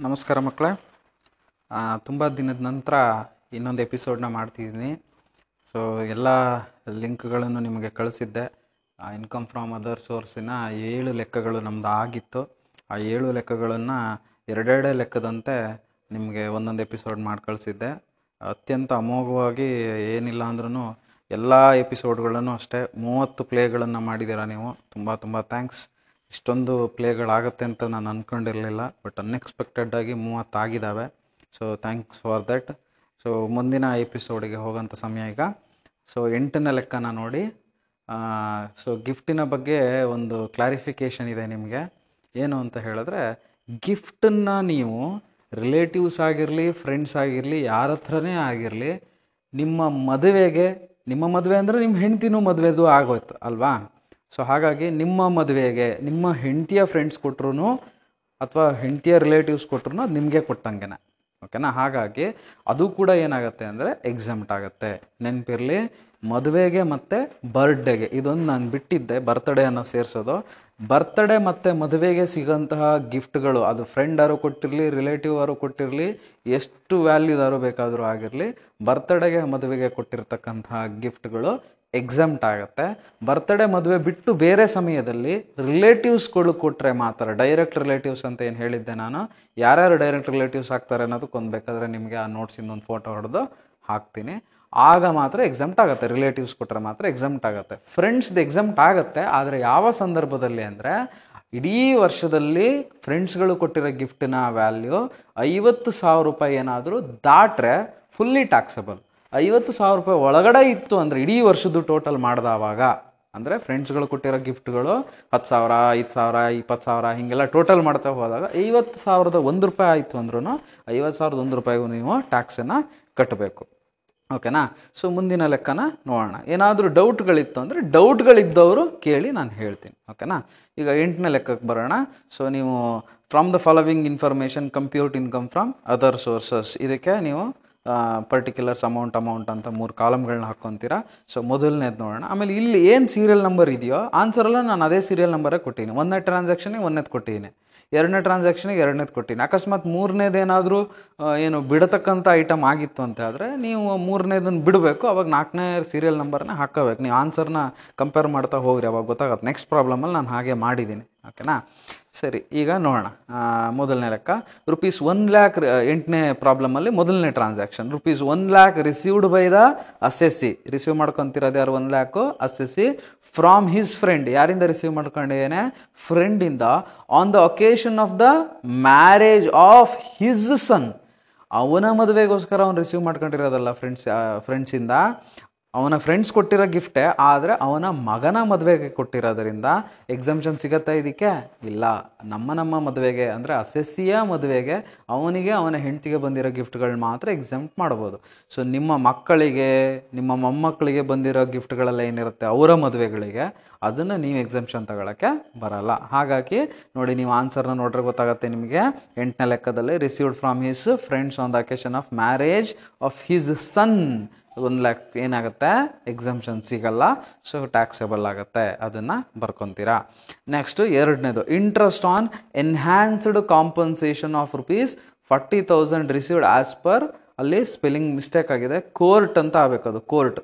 ನಮಸ್ಕಾರ ಮಕ್ಕಳೇ. ತುಂಬ ದಿನದ ನಂತರ ಇನ್ನೊಂದು ಎಪಿಸೋಡ್ನ ಮಾಡ್ತಿದ್ದೀನಿ. ಸೊ ಎಲ್ಲ ಲಿಂಕ್ಗಳನ್ನು ನಿಮಗೆ ಕಳಿಸಿದ್ದೆ. ಇನ್ಕಮ್ ಫ್ರಮ್ ಅದರ್ ಸೋರ್ಸಿನ ಏಳು ಲೆಕ್ಕಗಳು ನಮ್ಮದು ಆಗಿತ್ತು. ಆ ಏಳು ಲೆಕ್ಕಗಳನ್ನು ಎರಡೆರಡೇ ಲೆಕ್ಕದಂತೆ ನಿಮಗೆ ಒಂದೊಂದು ಎಪಿಸೋಡ್ ಮಾಡಿ ಕಳಿಸಿದ್ದೆ. ಅತ್ಯಂತ ಅಮೋಘವಾಗಿ ಏನಿಲ್ಲ ಅಂದ್ರೂ ಎಲ್ಲ ಎಪಿಸೋಡ್ಗಳನ್ನು ಅಷ್ಟೇ ಮೂವತ್ತು ಪ್ಲೇಗಳನ್ನು ಮಾಡಿದ್ದೀರಾ ನೀವು. ತುಂಬ ತುಂಬ ಥ್ಯಾಂಕ್ಸ್ ಇಷ್ಟೊಂದು ಪ್ಲೇಗಳಾಗತ್ತೆ ಅಂತ ನಾನು ಅಂದ್ಕೊಂಡಿರಲಿಲ್ಲ ಬಟ್ ಅನ್ಎಕ್ಸ್ಪೆಕ್ಟೆಡ್ ಆಗಿ ಮೂವತ್ತಾಗಿದ್ದಾವೆ so thanks for that so ಮುಂದಿನ ಎಪಿಸೋಡಿಗೆ ಹೋಗೋಂಥ ಸಮಯ ಈಗ. ಸೊ ಎಂಟನೇ ಲೆಕ್ಕನ ನೋಡಿ. ಸೊ ಗಿಫ್ಟಿನ ಬಗ್ಗೆ ಒಂದು ಕ್ಲಾರಿಫಿಕೇಷನ್ ಇದೆ ನಿಮಗೆ. ಏನು ಅಂತ ಹೇಳಿದ್ರೆ, ಗಿಫ್ಟನ್ನು ನೀವು ರಿಲೇಟಿವ್ಸ್ ಆಗಿರಲಿ ಫ್ರೆಂಡ್ಸ್ ಆಗಿರಲಿ, ಯಾರ ಹತ್ರನೇ ಆಗಿರಲಿ, ನಿಮ್ಮ ಮದುವೆಗೆ, ನಿಮ್ಮ ಮದುವೆ ಅಂದರೆ ನಿಮ್ಮ ಹೆಂಡ್ತಿನೂ ಮದುವೆದು ಆಗೋಯ್ತು, ಅಲ್ವಾ? ಸೊ ಹಾಗಾಗಿ ನಿಮ್ಮ ಮದುವೆಗೆ, ನಿಮ್ಮ ಹೆಂಡತಿಯ ಫ್ರೆಂಡ್ಸ್ ಕೊಟ್ರು ಅಥವಾ ಹೆಂಡತಿಯ ರಿಲೇಟಿವ್ಸ್ ಕೊಟ್ರು ಅದು ನಿಮಗೆ ಕೊಟ್ಟಂಗೆನೆ. ಓಕೆನಾ ಹಾಗಾಗಿ ಅದು ಕೂಡ ಏನಾಗುತ್ತೆ ಅಂದರೆ ಎಕ್ಸಮ್ಟ್ ಆಗುತ್ತೆ. ನೆನಪಿರಲಿ, ಮದುವೆಗೆ ಮತ್ತು ಬರ್ಡೇಗೆ ಇದೊಂದು ನಾನು ಬಿಟ್ಟಿದ್ದೆ ಬರ್ತ್ಡೇ ಅನ್ನೋ ಸೇರಿಸೋದು. ಬರ್ತ್ಡೇ ಮತ್ತು ಮದುವೆಗೆ ಸಿಗೋಂತಹ ಗಿಫ್ಟ್ಗಳು ಅದು ಫ್ರೆಂಡ್ ಯಾರು ಕೊಟ್ಟಿರಲಿ ರಿಲೇಟಿವ್ ಯಾರು ಕೊಟ್ಟಿರಲಿ, ಎಷ್ಟು ವ್ಯಾಲ್ಯೂದಾರು ಬೇಕಾದರೂ ಆಗಿರಲಿ ಬರ್ತಡೇಗೆ ಮದುವೆಗೆ ಕೊಟ್ಟಿರ್ತಕ್ಕಂತಹ ಗಿಫ್ಟ್ಗಳು ಎಕ್ಸಾಮ್ಟ್ ಆಗುತ್ತೆ. ಬರ್ತ್ಡೇ ಮದುವೆ ಬಿಟ್ಟು ಬೇರೆ ಸಮಯದಲ್ಲಿ ರಿಲೇಟಿವ್ಸ್ಗಳು ಕೊಟ್ಟರೆ ಮಾತ್ರ ಡೈರೆಕ್ಟ್ ರಿಲೇಟಿವ್ಸ್ ಅಂತ ಏನು ಹೇಳಿದ್ದೆ ನಾನು, ಯಾರ್ಯಾರು ಡೈರೆಕ್ಟ್ ರಿಲೇಟಿವ್ಸ್ ಆಗ್ತಾರೆ ಅನ್ನೋದಕ್ಕೊಂದು ಬೇಕಾದರೆ ನಿಮಗೆ ಆ ನೋಟ್ಸಿಂದ ಒಂದು ಫೋಟೋ ಹೊಡೆದು ಹಾಕ್ತೀನಿ. ಆಗ ಮಾತ್ರ ಎಕ್ಸಮ್ಟ್ ಆಗುತ್ತೆ ರಿಲೇಟಿವ್ಸ್ ಕೊಟ್ಟರೆ ಮಾತ್ರ ಎಕ್ಸಮ್ಟ್ ಆಗುತ್ತೆ. ಫ್ರೆಂಡ್ಸ್ದು ಎಕ್ಸಮ್ಟ್ ಆಗುತ್ತೆ, ಆದರೆ ಯಾವ ಸಂದರ್ಭದಲ್ಲಿ ಅಂದರೆ ಇಡೀ ವರ್ಷದಲ್ಲಿ ಫ್ರೆಂಡ್ಸ್ಗಳು ಕೊಟ್ಟಿರೋ ಗಿಫ್ಟಿನ ವ್ಯಾಲ್ಯೂ ಐವತ್ತು ಸಾವಿರ ರೂಪಾಯಿ ಏನಾದರೂ ದಾಟ್ರೆ ಫುಲ್ಲಿ ಟ್ಯಾಕ್ಸಬಲ್ ಐವತ್ತು ಸಾವಿರ ರೂಪಾಯಿ ಒಳಗಡೆ ಇತ್ತು ಅಂದರೆ ಇಡೀ ವರ್ಷದ್ದು ಟೋಟಲ್ ಮಾಡ್ದವಾಗ ಅಂದರೆ ಫ್ರೆಂಡ್ಸ್ಗಳು ಕೊಟ್ಟಿರೋ ಗಿಫ್ಟ್ಗಳು ಹತ್ತು ಸಾವಿರ, ಐದು ಸಾವಿರ, ಇಪ್ಪತ್ತು ಸಾವಿರ, ಹೀಗೆಲ್ಲ ಟೋಟಲ್ ಮಾಡ್ತಾ ಹೋದಾಗ ಐವತ್ತು ಸಾವಿರದ ಒಂದು ರೂಪಾಯಿ ಆಯಿತು ಅಂದ್ರೂ ಐವತ್ತು ಸಾವಿರದ ಒಂದು ರೂಪಾಯಿಗೂ ನೀವು ಟ್ಯಾಕ್ಸನ್ನು ಕಟ್ಟಬೇಕು ಓಕೆನಾ? ಸೊ ಮುಂದಿನ ಲೆಕ್ಕನ ನೋಡೋಣ. ಏನಾದರೂ ಡೌಟ್ಗಳಿತ್ತು ಅಂದರೆ ಡೌಟ್ಗಳಿದ್ದವರು ಕೇಳಿ ನಾನು ಹೇಳ್ತೀನಿ. ಓಕೆನಾ? ಈಗ ಎಂಟನೇ ಲೆಕ್ಕಕ್ಕೆ ಬರೋಣ. ಸೊ ನೀವು from the following information compute income from other sources ಇದಕ್ಕೆ ನೀವು ಪರ್ಟಿಕ್ಯುಲರ್ಸ್ ಅಮೌಂಟ್ ಅಮೌಂಟ್ ಅಂತ ಮೂರು ಕಾಲಮ್ಗಳನ್ನ ಹಾಕ್ಕೊತೀರಾ ಸೊ ಮೊದಲನೇದು ನೋಡೋಣ. ಆಮೇಲೆ ಇಲ್ಲಿ ಏನು ಸೀರಿಯಲ್ ನಂಬರ್ ಇದೆಯೋ ಆನ್ಸರೆಲ್ಲ ನಾನು ಅದೇ ಸೀರಿಯಲ್ ನಂಬರೇ ಕೊಟ್ಟಿನಿ. ಒಂದನೇ ಟ್ರಾನ್ಸಾಕ್ಷನಿಗೆ ಒಂದನೇದು ಕೊಟ್ಟಿದ್ದೀನಿ ಎರಡನೇ ಟ್ರಾನ್ಸಾಕ್ಷನಿಗೆ ಎರಡನೇದು ಕೊಟ್ಟಿನಿ. ಅಕಸ್ಮಾತ್ ಮೂರನೇದೇನಾದರೂ ಏನು ಬಿಡತಕ್ಕಂಥ ಐಟಮ್ ಆಗಿತ್ತು ಅಂತ ಆದರೆ, ನೀವು ಮೂರನೇದನ್ನು ಬಿಡಬೇಕು. ಅವಾಗ ನಾಲ್ಕನೇ ಸೀರಿಯಲ್ ನಂಬರ್ನ ಹಾಕೋಬೇಕು. ನೀವು ಆನ್ಸರ್ನ ಕಂಪೇರ್ ಮಾಡ್ತಾ ಹೋಗ್ರಿ. ಅವಾಗ ಗೊತ್ತಾಗತ್ತೆ. ನೆಕ್ಸ್ಟ್ ಪ್ರಾಬ್ಲಮಲ್ಲಿ ನಾನು ಹಾಗೆ ಮಾಡಿದ್ದೀನಿ ಓಕೆನಾ ಸರಿ, ಈಗ ನೋಡೋಣ. ಮೊದಲನೇ ಲೆಕ್ಕ. ರುಪೀಸ್ ಒನ್ ಲ್ಯಾಕ್ ಎಂಟನೇ ಪ್ರಾಬ್ಲಮಲ್ಲಿ ಮೊದಲನೇ transaction rupees one lakh received by the assessee receive ಮಾಡ್ಕೊಂತಿರೋದು ಯಾರು? One lakh see from his friend ಯಾರಿಂದ ರಿಸೀವ್ ಮಾಡ್ಕೊಂಡಿದ್ದೇನೆ? ಫ್ರೆಂಡಿಂದ on the occasion of the marriage of his son ಅವನ ಮದುವೆಗೋಸ್ಕರ ಅವ್ನು ರಿಸೀವ್ ಮಾಡ್ಕೊಂಡಿರೋದಲ್ಲ ಫ್ರೆಂಡ್ಸ್ ಫ್ರೆಂಡ್ಸಿಂದ ಅವನ ಫ್ರೆಂಡ್ಸ್ ಕೊಟ್ಟಿರೋ ಗಿಫ್ಟೇ ಆದರೆ ಅವನ ಮಗನ ಮದುವೆಗೆ ಕೊಟ್ಟಿರೋದರಿಂದ ಎಕ್ಸಾಮ್ಷನ್ ಸಿಗತ್ತಾ ಇದಕ್ಕೆ ಇಲ್ಲ. ನಮ್ಮ ನಮ್ಮ ಮದುವೆಗೆ, ಅಂದರೆ ಅಸೆಸ್ಸಿಯ ಮದುವೆಗೆ ಅವನಿಗೆ ಅವನ ಹೆಂಡತಿಗೆ ಬಂದಿರೋ ಗಿಫ್ಟ್ಗಳನ್ನ ಮಾತ್ರ ಎಕ್ಸೆಂಪ್ಟ್ ಮಾಡ್ಬೋದು. ಸೊ ನಿಮ್ಮ ಮಕ್ಕಳಿಗೆ, ನಿಮ್ಮ ಮೊಮ್ಮಕ್ಕಳಿಗೆ ಬಂದಿರೋ ಗಿಫ್ಟ್ಗಳೆಲ್ಲ ಏನಿರುತ್ತೆ? ಅವರ ಮದುವೆಗಳಿಗೆ. ಅದನ್ನು ನೀವು ಎಕ್ಸೆಂಪ್ಷನ್ ತಗೊಳ್ಳೋಕ್ಕೆ ಬರಲ್ಲ. ಹಾಗಾಗಿ ನೋಡಿ, ನೀವು ಆನ್ಸರ್ನ ನೋಡ್ರೆ ಗೊತ್ತಾಗುತ್ತೆ ನಿಮಗೆ. ಎಂಟನೇ ಲೆಕ್ಕದಲ್ಲಿ received from his friends on the occasion of marriage of his son ಒಂದು ಲ್ಯಾಕ್ ಏನಾಗುತ್ತೆ? ಎಕ್ಸಾಮ್ಷನ್ ಸಿಗಲ್ಲ. ಸೊ ಟ್ಯಾಕ್ಸೆಬಲ್ ಆಗುತ್ತೆ. ಅದನ್ನು ಬರ್ಕೊತೀರಾ? ನೆಕ್ಸ್ಟು ಎರಡನೇದು. Interest on enhanced compensation of rupees forty thousand received as per ಅಲ್ಲಿ ಸ್ಪೆಲ್ಲಿಂಗ್ ಮಿಸ್ಟೇಕ್ ಆಗಿದೆ. ಕೋರ್ಟ್ ಅಂತ ಆಗಬೇಕು ಅದು. ಕೋರ್ಟ್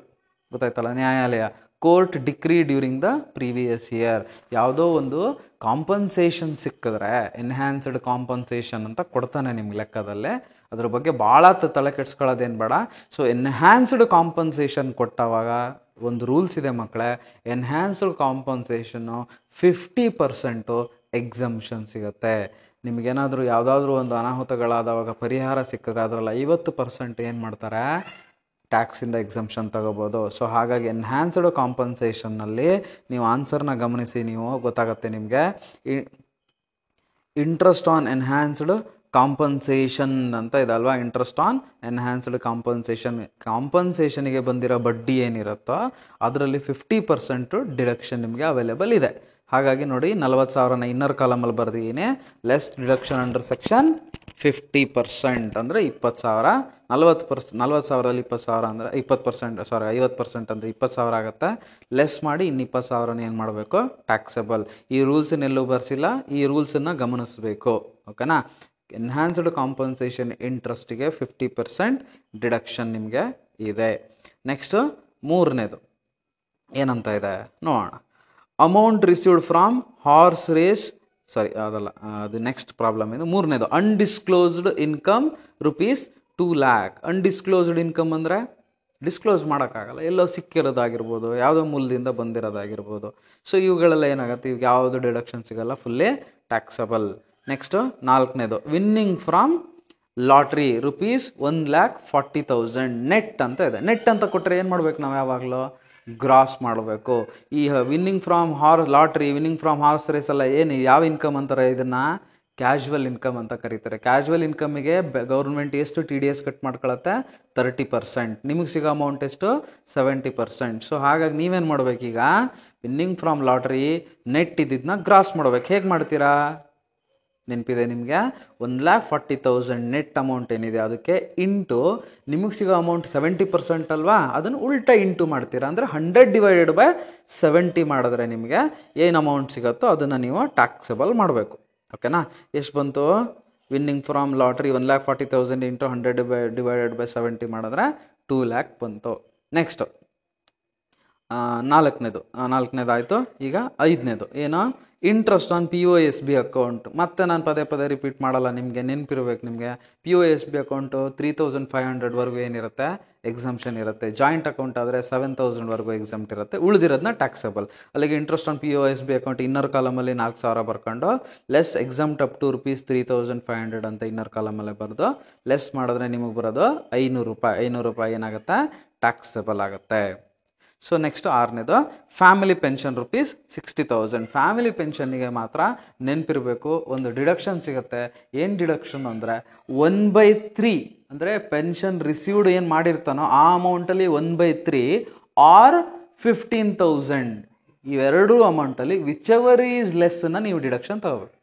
ಗೊತ್ತಾಯ್ತಲ್ಲ? ನ್ಯಾಯಾಲಯ. Court decree during the previous year ಯಾವುದೋ ಒಂದು ಕಾಂಪನ್ಸೇಷನ್ ಸಿಕ್ಕಿದ್ರೆ ಎನ್ಹ್ಯಾನ್ಸ್ಡ್ ಕಾಂಪನ್ಸೇಷನ್ ಅಂತ ಕೊಡ್ತಾನೆ ನಿಮ್ಗೆ ಲೆಕ್ಕದಲ್ಲೇ. ಅದ್ರ ಬಗ್ಗೆ ಭಾಳ ತಲೆ ಕೆಡ್ಸ್ಕೊಳ್ಳೋದೇನು ಬೇಡ. ಸೊ ಎನ್ಹ್ಯಾನ್ಸ್ಡ್ ಕಾಂಪನ್ಸೇಷನ್ ಕೊಟ್ಟವಾಗ ಒಂದು ರೂಲ್ಸ್ ಇದೆ ಮಕ್ಕಳೇ ಎನ್ಹ್ಯಾನ್ಸ್ಡ್ ಕಾಂಪನ್ಸೇಷನ್ನು ಫಿಫ್ಟಿ ಪರ್ಸೆಂಟು ಎಕ್ಸಮ್ಷನ್ ಸಿಗುತ್ತೆ. ನಿಮಗೇನಾದರೂ ಯಾವುದಾದ್ರೂ ಒಂದು ಅನಾಹುತಗಳಾದವಾಗ ಪರಿಹಾರ ಸಿಕ್ಕಿದ್ರೆ ಅದರಲ್ಲಿ ಐವತ್ತು ಪರ್ಸೆಂಟ್ ಏನು ಮಾಡ್ತಾರೆ? ಟ್ಯಾಕ್ಸಿಂದ ಎಕ್ಸಮ್ಷನ್ ತಗೋಬೋದು. ಸೊ ಹಾಗಾಗಿ ಎನ್ಹ್ಯಾನ್ಸ್ಡ್ ಕಾಂಪನ್ಸೇಷನ್ನಲ್ಲಿ ನೀವು ಆನ್ಸರ್ನ ಗಮನಿಸಿ, ನೀವು ಗೊತ್ತಾಗುತ್ತೆ ನಿಮಗೆ. ಇಂಟ್ರೆಸ್ಟ್ ಆನ್ ಎನ್ಹ್ಯಾನ್ಸ್ಡ್ ಕಾಂಪನ್ಸೇಷನ್ ಅಂತ ಇದಲ್ವಾ ಇಂಟ್ರೆಸ್ಟ್ ಆನ್ ಎನ್ಹ್ಯಾನ್ಸ್ಡ್ ಕಾಂಪನ್ಸೇಷನ್ ಕಾಂಪನ್ಸೇಷನಿಗೆ ಬಂದಿರೋ ಬಡ್ಡಿ ಏನಿರುತ್ತೋ, ಅದರಲ್ಲಿ ಫಿಫ್ಟಿ ಪರ್ಸೆಂಟು ಡಿಡಕ್ಷನ್ ನಿಮಗೆ ಅವೈಲೇಬಲ್ ಇದೆ. ಹಾಗಾಗಿ ನೋಡಿ, ನಲವತ್ತು ಸಾವಿರನ ಇನ್ನರ್ ಕಾಲಮಲ್ಲಿ ಬರೆದಿದ್ದೀನಿ. Less deduction under section fifty percent ಅಂದರೆ ಇಪ್ಪತ್ತು ಸಾವಿರ, ನಲ್ವತ್ತು ಪರ್ಸ್, ನಲ್ವತ್ತು ಸಾವಿರದಲ್ಲಿ ಇಪ್ಪತ್ತು ಸಾವಿರ ಅಂದರೆ ಇಪ್ಪತ್ತು ಪರ್ಸೆಂಟ್ ಸಾರಿ ಐವತ್ತು ಪರ್ಸೆಂಟ್ ಅಂದರೆ ಇಪ್ಪತ್ತು ಸಾವಿರ ಆಗುತ್ತೆ. ಲೆಸ್ ಮಾಡಿ ಇನ್ನು ಇಪ್ಪತ್ತು ಸಾವಿರನ ಏನು ಮಾಡಬೇಕು? ಟ್ಯಾಕ್ಸಬಲ್ ಈ ರೂಲ್ಸನ್ನೆಲ್ಲೂ ಬರ್ಸಿಲ್ಲ, ಈ ರೂಲ್ಸನ್ನು ಗಮನಿಸಬೇಕು. ಓಕೆನಾ ಎನ್ಹ್ಯಾನ್ಸ್ಡ್ ಕಾಂಪನ್ಸೇಷನ್ ಇಂಟ್ರೆಸ್ಟಿಗೆ ಫಿಫ್ಟಿ ಪರ್ಸೆಂಟ್ ಡಿಡಕ್ಷನ್ ನಿಮಗೆ ಇದೆ. ನೆಕ್ಸ್ಟು ಮೂರನೇದು. ಏನಂತ ಇದೆ? ನೋಡೋಣ. Amount received from horse race sorry ಅದಲ್ಲ. ಅದು ನೆಕ್ಸ್ಟ್ ಪ್ರಾಬ್ಲಮ್ ಇದು. ಮೂರನೇದು undisclosed income rupees two lakh undisclosed income ಅಂದರೆ ಡಿಸ್ಕ್ಲೋಸ್ ಮಾಡೋಕ್ಕಾಗಲ್ಲ. ಎಲ್ಲೋ ಸಿಕ್ಕಿರೋದಾಗಿರ್ಬೋದು, ಯಾವುದೋ ಮೂಲದಿಂದ ಬಂದಿರೋದಾಗಿರ್ಬೋದು. ಸೊ ಇವುಗಳೆಲ್ಲ ಏನಾಗುತ್ತೆ? ಇವಾಗ ಯಾವುದು ಡಿಡಕ್ಷನ್ ಸಿಗಲ್ಲ ಫುಲ್ಲಿ ಟ್ಯಾಕ್ಸಬಲ್ ನೆಕ್ಸ್ಟು ನಾಲ್ಕನೇದು winning from lottery rupees one lakh forty thousand net ಅಂತ ಇದೆ. ನೆಟ್ ಅಂತ ಕೊಟ್ಟರೆ ಏನು ಮಾಡ್ಬೇಕು ನಾವು ಯಾವಾಗಲೂ? ಗ್ರಾಸ್ ಮಾಡಬೇಕು. ಈ winning from horse lottery winning from horse race ಎಲ್ಲ ಏನು, ಯಾವ ಇನ್ಕಮ್ ಅಂತಾರೆ ಇದನ್ನು? ಕ್ಯಾಶುವಲ್ ಇನ್ಕಮ್ ಅಂತ ಕರೀತಾರೆ. ಕ್ಯಾಶುವಲ್ ಇನ್ಕಮಿಗೆ ಗೌರ್ಮೆಂಟ್ ಎಷ್ಟು ಟಿ ಡಿ ಎಸ್ ಕಟ್ ಮಾಡ್ಕೊಳತ್ತೆ? ತರ್ಟಿ ಪರ್ಸೆಂಟ್ ನಿಮಗೆ ಸಿಗೋ ಅಮೌಂಟ್ ಎಷ್ಟು? ಸೆವೆಂಟಿ ಪರ್ಸೆಂಟ್ ಸೊ ಹಾಗಾಗಿ ನೀವೇನು ಮಾಡ್ಬೇಕೀಗ? ವಿನ್ನಿಂಗ್ ಫ್ರಾಮ್ ಲಾಟ್ರಿ ನೆಟ್ ಇದ್ದಿದ್ದನ್ನ ಗ್ರಾಸ್ ಮಾಡ್ಬೇಕು. ಹೇಗೆ ಮಾಡ್ತೀರಾ? ನೆನಪಿದೆ ನಿಮಗೆ? One lakh forty thousand net amount ಏನಿದೆ ಅದಕ್ಕೆ ಇಂಟು ನಿಮಗೆ ಸಿಗೋ ಅಮೌಂಟ್ ಸೆವೆಂಟಿ ಪರ್ಸೆಂಟ್ ಅಲ್ವಾ? ಅದನ್ನು ಉಲ್ಟಾ ಇಂಟು ಮಾಡ್ತೀರಾ? ಅಂದರೆ ಹಂಡ್ರೆಡ್ ಡಿವೈಡೆಡ್ ಬೈ ಸೆವೆಂಟಿ ಮಾಡಿದ್ರೆ ನಿಮಗೆ ಏನು ಅಮೌಂಟ್ ಸಿಗುತ್ತೋ ಅದನ್ನು ನೀವು ಟ್ಯಾಕ್ಸಬಲ್ ಮಾಡಬೇಕು. ಓಕೆನಾ ಎಷ್ಟು ಬಂತು? Winning from lottery one lakh forty thousand into hundred divided by seventy ಮಾಡಿದ್ರೆ ಟೂ ಲ್ಯಾಕ್ ಬಂತು. ನೆಕ್ಸ್ಟು ನಾಲ್ಕನೇದು. ನಾಲ್ಕನೇದು ಆಯಿತು ಈಗ ಐದನೇದು. ಏನು? Interest on P O S B account ಮತ್ತೆ ನಾನು ಪದೇ ಪದೇ ರಿಪೀಟ್ ಮಾಡಲ್ಲ, ನಿಮಗೆ ನೆನಪಿರ್ಬೇಕು ನಿಮಗೆ. P O S B account three thousand five ಹಂಡ್ರೆಡ್ವರೆಗೂ ಏನಿರುತ್ತೆ? ಎಕ್ಸಾಮ್ಷನ್ ಇರುತ್ತೆ. ಜಾಯಿಂಟ್ ಅಕೌಂಟ್ ಆದರೆ ಸೆವೆನ್ ತೌಸಂಡ್ವರೆಗೂ ಎಕ್ಸಾಮ್ಟ್ ಇರುತ್ತೆ. ಉಳಿದಿರೋದನ್ನ ಟ್ಯಾಕ್ಸಬಲ್ ಅಲ್ಲಿಗೆ interest on P O S B account inner ಕಾಲಮಲ್ಲಿ ನಾಲ್ಕು ಸಾವಿರ ಬರ್ಕೊಂಡು less exempt up to rupees three thousand five hundred ಅಂತ ಇನ್ನರ್ ಕಾಲಮಲ್ಲೇ ಬರೆದು ಲೆಸ್ ಮಾಡಿದ್ರೆ ನಿಮಗೆ ಬರೋದು ಐನೂರು ರೂಪಾಯಿ. ಐನೂರು ರೂಪಾಯಿ ಏನಾಗುತ್ತೆ? ಟ್ಯಾಕ್ಸಬಲ್ ಆಗುತ್ತೆ. ಸೊ ನೆಕ್ಸ್ಟ್ ಆರನೇದು family pension rupees sixty thousand family ಪೆನ್ಷನ್ನಿಗೆ ಮಾತ್ರ ನೆನಪಿರಬೇಕು, ಒಂದು ಡಿಡಕ್ಷನ್ ಸಿಗುತ್ತೆ. ಏನು ಡಿಡಕ್ಷನ್ ಅಂದರೆ ಒನ್ ಬೈ ತ್ರೀ ಅಂದರೆ ಪೆನ್ಷನ್ ರಿಸೀವ್ಡ್ ಏನು ಮಾಡಿರ್ತಾನೋ, ಆ ಅಮೌಂಟಲ್ಲಿ one by three or fifteen thousand ಇವೆರಡೂ ಅಮೌಂಟಲ್ಲಿ ವಿಚ್ ಎವರ್ ಈಸ್ ಲೆಸ್ಸನ್ನು ನೀವು ಡಿಡಕ್ಷನ್ ತಗೋಬೇಕು.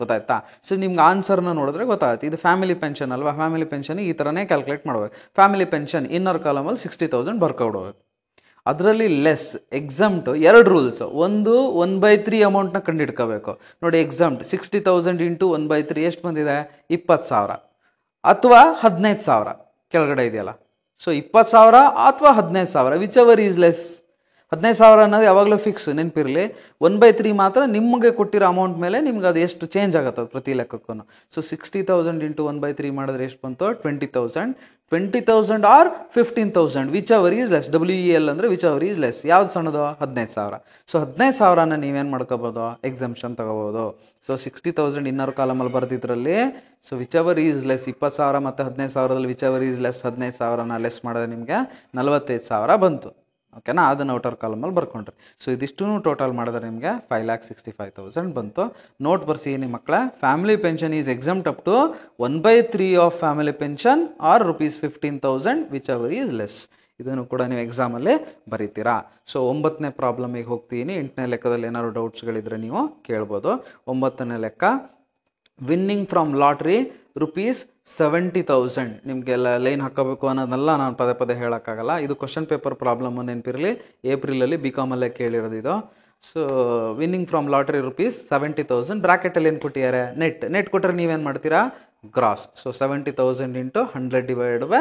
ಗೊತ್ತಾಯ್ತಾ? ಸೊ ನಿಮ್ಗೆ ಆನ್ಸರ್ನ ನೋಡಿದ್ರೆ ಗೊತ್ತಾಗುತ್ತೆ. ಇದು ಫ್ಯಾಮಿಲಿ ಪೆನ್ಷನ್ ಅಲ್ವಾ? ಫ್ಯಾಮಿಲಿ ಪೆನ್ಷನ್ ಈ ಥರನೇ ಕ್ಯಾಲ್ಕುಲೇಟ್ ಮಾಡ್ಬೇಕು. ಫ್ಯಾಮಿಲಿ ಪೆನ್ಷನ್ ಇನ್ನರ್ ಕಾಲಮಲ್ಲಿ ಸಿಕ್ಸ್ಟಿ ತೌಸಂಡ್ ಬರ್ಕೊಬಿಡ್ಬೇಕು ಅದರಲ್ಲಿ ಲೆಸ್ ಎಕ್ಸಾಮ್ಟ್ ಎರಡು ರೂಲ್ಸ್ ಒಂದು ಒನ್ ಬೈ ತ್ರೀ ಅಮೌಂಟ್ನ ಕಂಡಿಡ್ಕೋಬೇಕು. ನೋಡಿ exempt sixty thousand into one by three ಎಷ್ಟು ಬಂದಿದೆ? ಇಪ್ಪತ್ತು ಸಾವಿರ. ಅಥವಾ ಹದಿನೈದು ಸಾವಿರ. ಕೆಳಗಡೆ ಇದೆಯಲ್ಲ. ಸೊ ಇಪ್ಪತ್ತು ಸಾವಿರ ಅಥವಾ ಹದಿನೈದು ಸಾವಿರ. ವಿಚ್ ಎವರ್ ಈಸ್ ಲೆಸ್ ಹದಿನೈದು ಸಾವಿರ ಅನ್ನೋದು ಯಾವಾಗಲೂ ಫಿಕ್ಸ್ ನೆನಪಿರಲಿ. ಒನ್ ಬೈ ತ್ರೀ ಮಾತ್ರ ನಿಮಗೆ ಕೊಟ್ಟಿರೋ ಅಮೌಂಟ್ ಮೇಲೆ ನಿಮ್ಗೆ ಅದು ಎಷ್ಟು ಚೇಂಜ್ ಆಗುತ್ತೆ ಪ್ರತಿ ಲೆಕ್ಕಕ್ಕೂ so sixty thousand into one by three ಮಾಡಿದ್ರೆ ಎಷ್ಟು ಬಂತು? Twenty thousand twenty thousand or fifteen thousand whichever is less W E L ಅಂದರೆ ವಿಚ್ ಅವರ್ ಈಸ್ ಲೆಸ್ ಯಾವ್ದು ಸಣ್ಣದು? ಹದಿನೈದು ಸಾವಿರ. ಸೊ ಹದಿನೈದು ಸಾವಿರನ ನೀವೇನು ಮಾಡ್ಕೋಬೋದು? ಎಕ್ಸಾಮ್ಷನ್ ತಗೋಬೋದು. ಸೊ ಸಿಕ್ಸ್ಟಿ ತೌಸಂಡ್ ಇನ್ನರ್ ಕಾಲಮಲ್ಲಿ ಬರ್ತಿದ್ರಲ್ಲಿ so which our is less ಇಪ್ಪತ್ತು ಸಾವಿರ ಮತ್ತು ಹದಿನೈದು ಸಾವಿರದಲ್ಲಿ ವಿಚ್ ಅವರ್ ಈಸ್ ಲೆಸ್ ಹದಿನೈದು ಸಾವಿರನ ಲೆಸ್ ಮಾಡಿದ್ರೆ ನಿಮಗೆ ನಲವತ್ತೈದು ಸಾವಿರ ಬಂತು. ಓಕೆನಾ ಅದನ್ನು ಔಟರ್ ಕಾಲಮಲ್ಲಿ ಬರ್ಕೊಂಡ್ರಿ. ಸೊ ಇದಿಷ್ಟು ಟೋಟಲ್ ಮಾಡಿದ್ರೆ ನಿಮಗೆ five lakh sixty five thousand ಬಂತು. ನೋಟ್ ಬರ್ಸಿ ನಿಮ್ಮ ಮಕ್ಕಳ family pension is exempt up to one by three of family pension or rupees fifteen thousand whichever is less ಇದನ್ನು ಕೂಡ ನೀವು ಎಕ್ಸಾಮಲ್ಲಿ ಬರೀತೀರಾ. ಸೊ ಒಂಬತ್ತನೇ ಪ್ರಾಬ್ಲಮಿಗೆ ಹೋಗ್ತೀನಿ. ಎಂಟನೇ ಲೆಕ್ಕದಲ್ಲಿ ಏನಾದ್ರು ಡೌಟ್ಸ್ಗಳಿದ್ರೆ ನೀವು ಕೇಳ್ಬೋದು. ಒಂಬತ್ತನೇ ಲೆಕ್ಕ winning from lottery rupees seventy thousand ನಿಮಗೆಲ್ಲ ಲೈನ್ ಹಾಕೋಬೇಕು ಅನ್ನೋದನ್ನೆಲ್ಲ ನಾನು ಪದೇ ಪದೇ ಹೇಳೋಕ್ಕಾಗಲ್ಲ. ಇದು ಕ್ವಶನ್ ಪೇಪರ್ ಪ್ರಾಬ್ಲಮ್ ನೆನಪಿರಲಿ. ಏಪ್ರಿಲಲ್ಲಿ ಬಿ ಕಾಮಲ್ಲೇ ಕೇಳಿರೋದು ಇದು. So winning from lottery rupees seventy thousand ಬ್ರಾಕೆಟಲ್ಲಿ ಏನು ಕೊಟ್ಟಿದ್ದಾರೆ? ನೆಟ್ ನೆಟ್ ಕೊಟ್ಟರೆ ನೀವೇನು ಮಾಡ್ತೀರಾ? Gross so seventy thousand into hundred divide by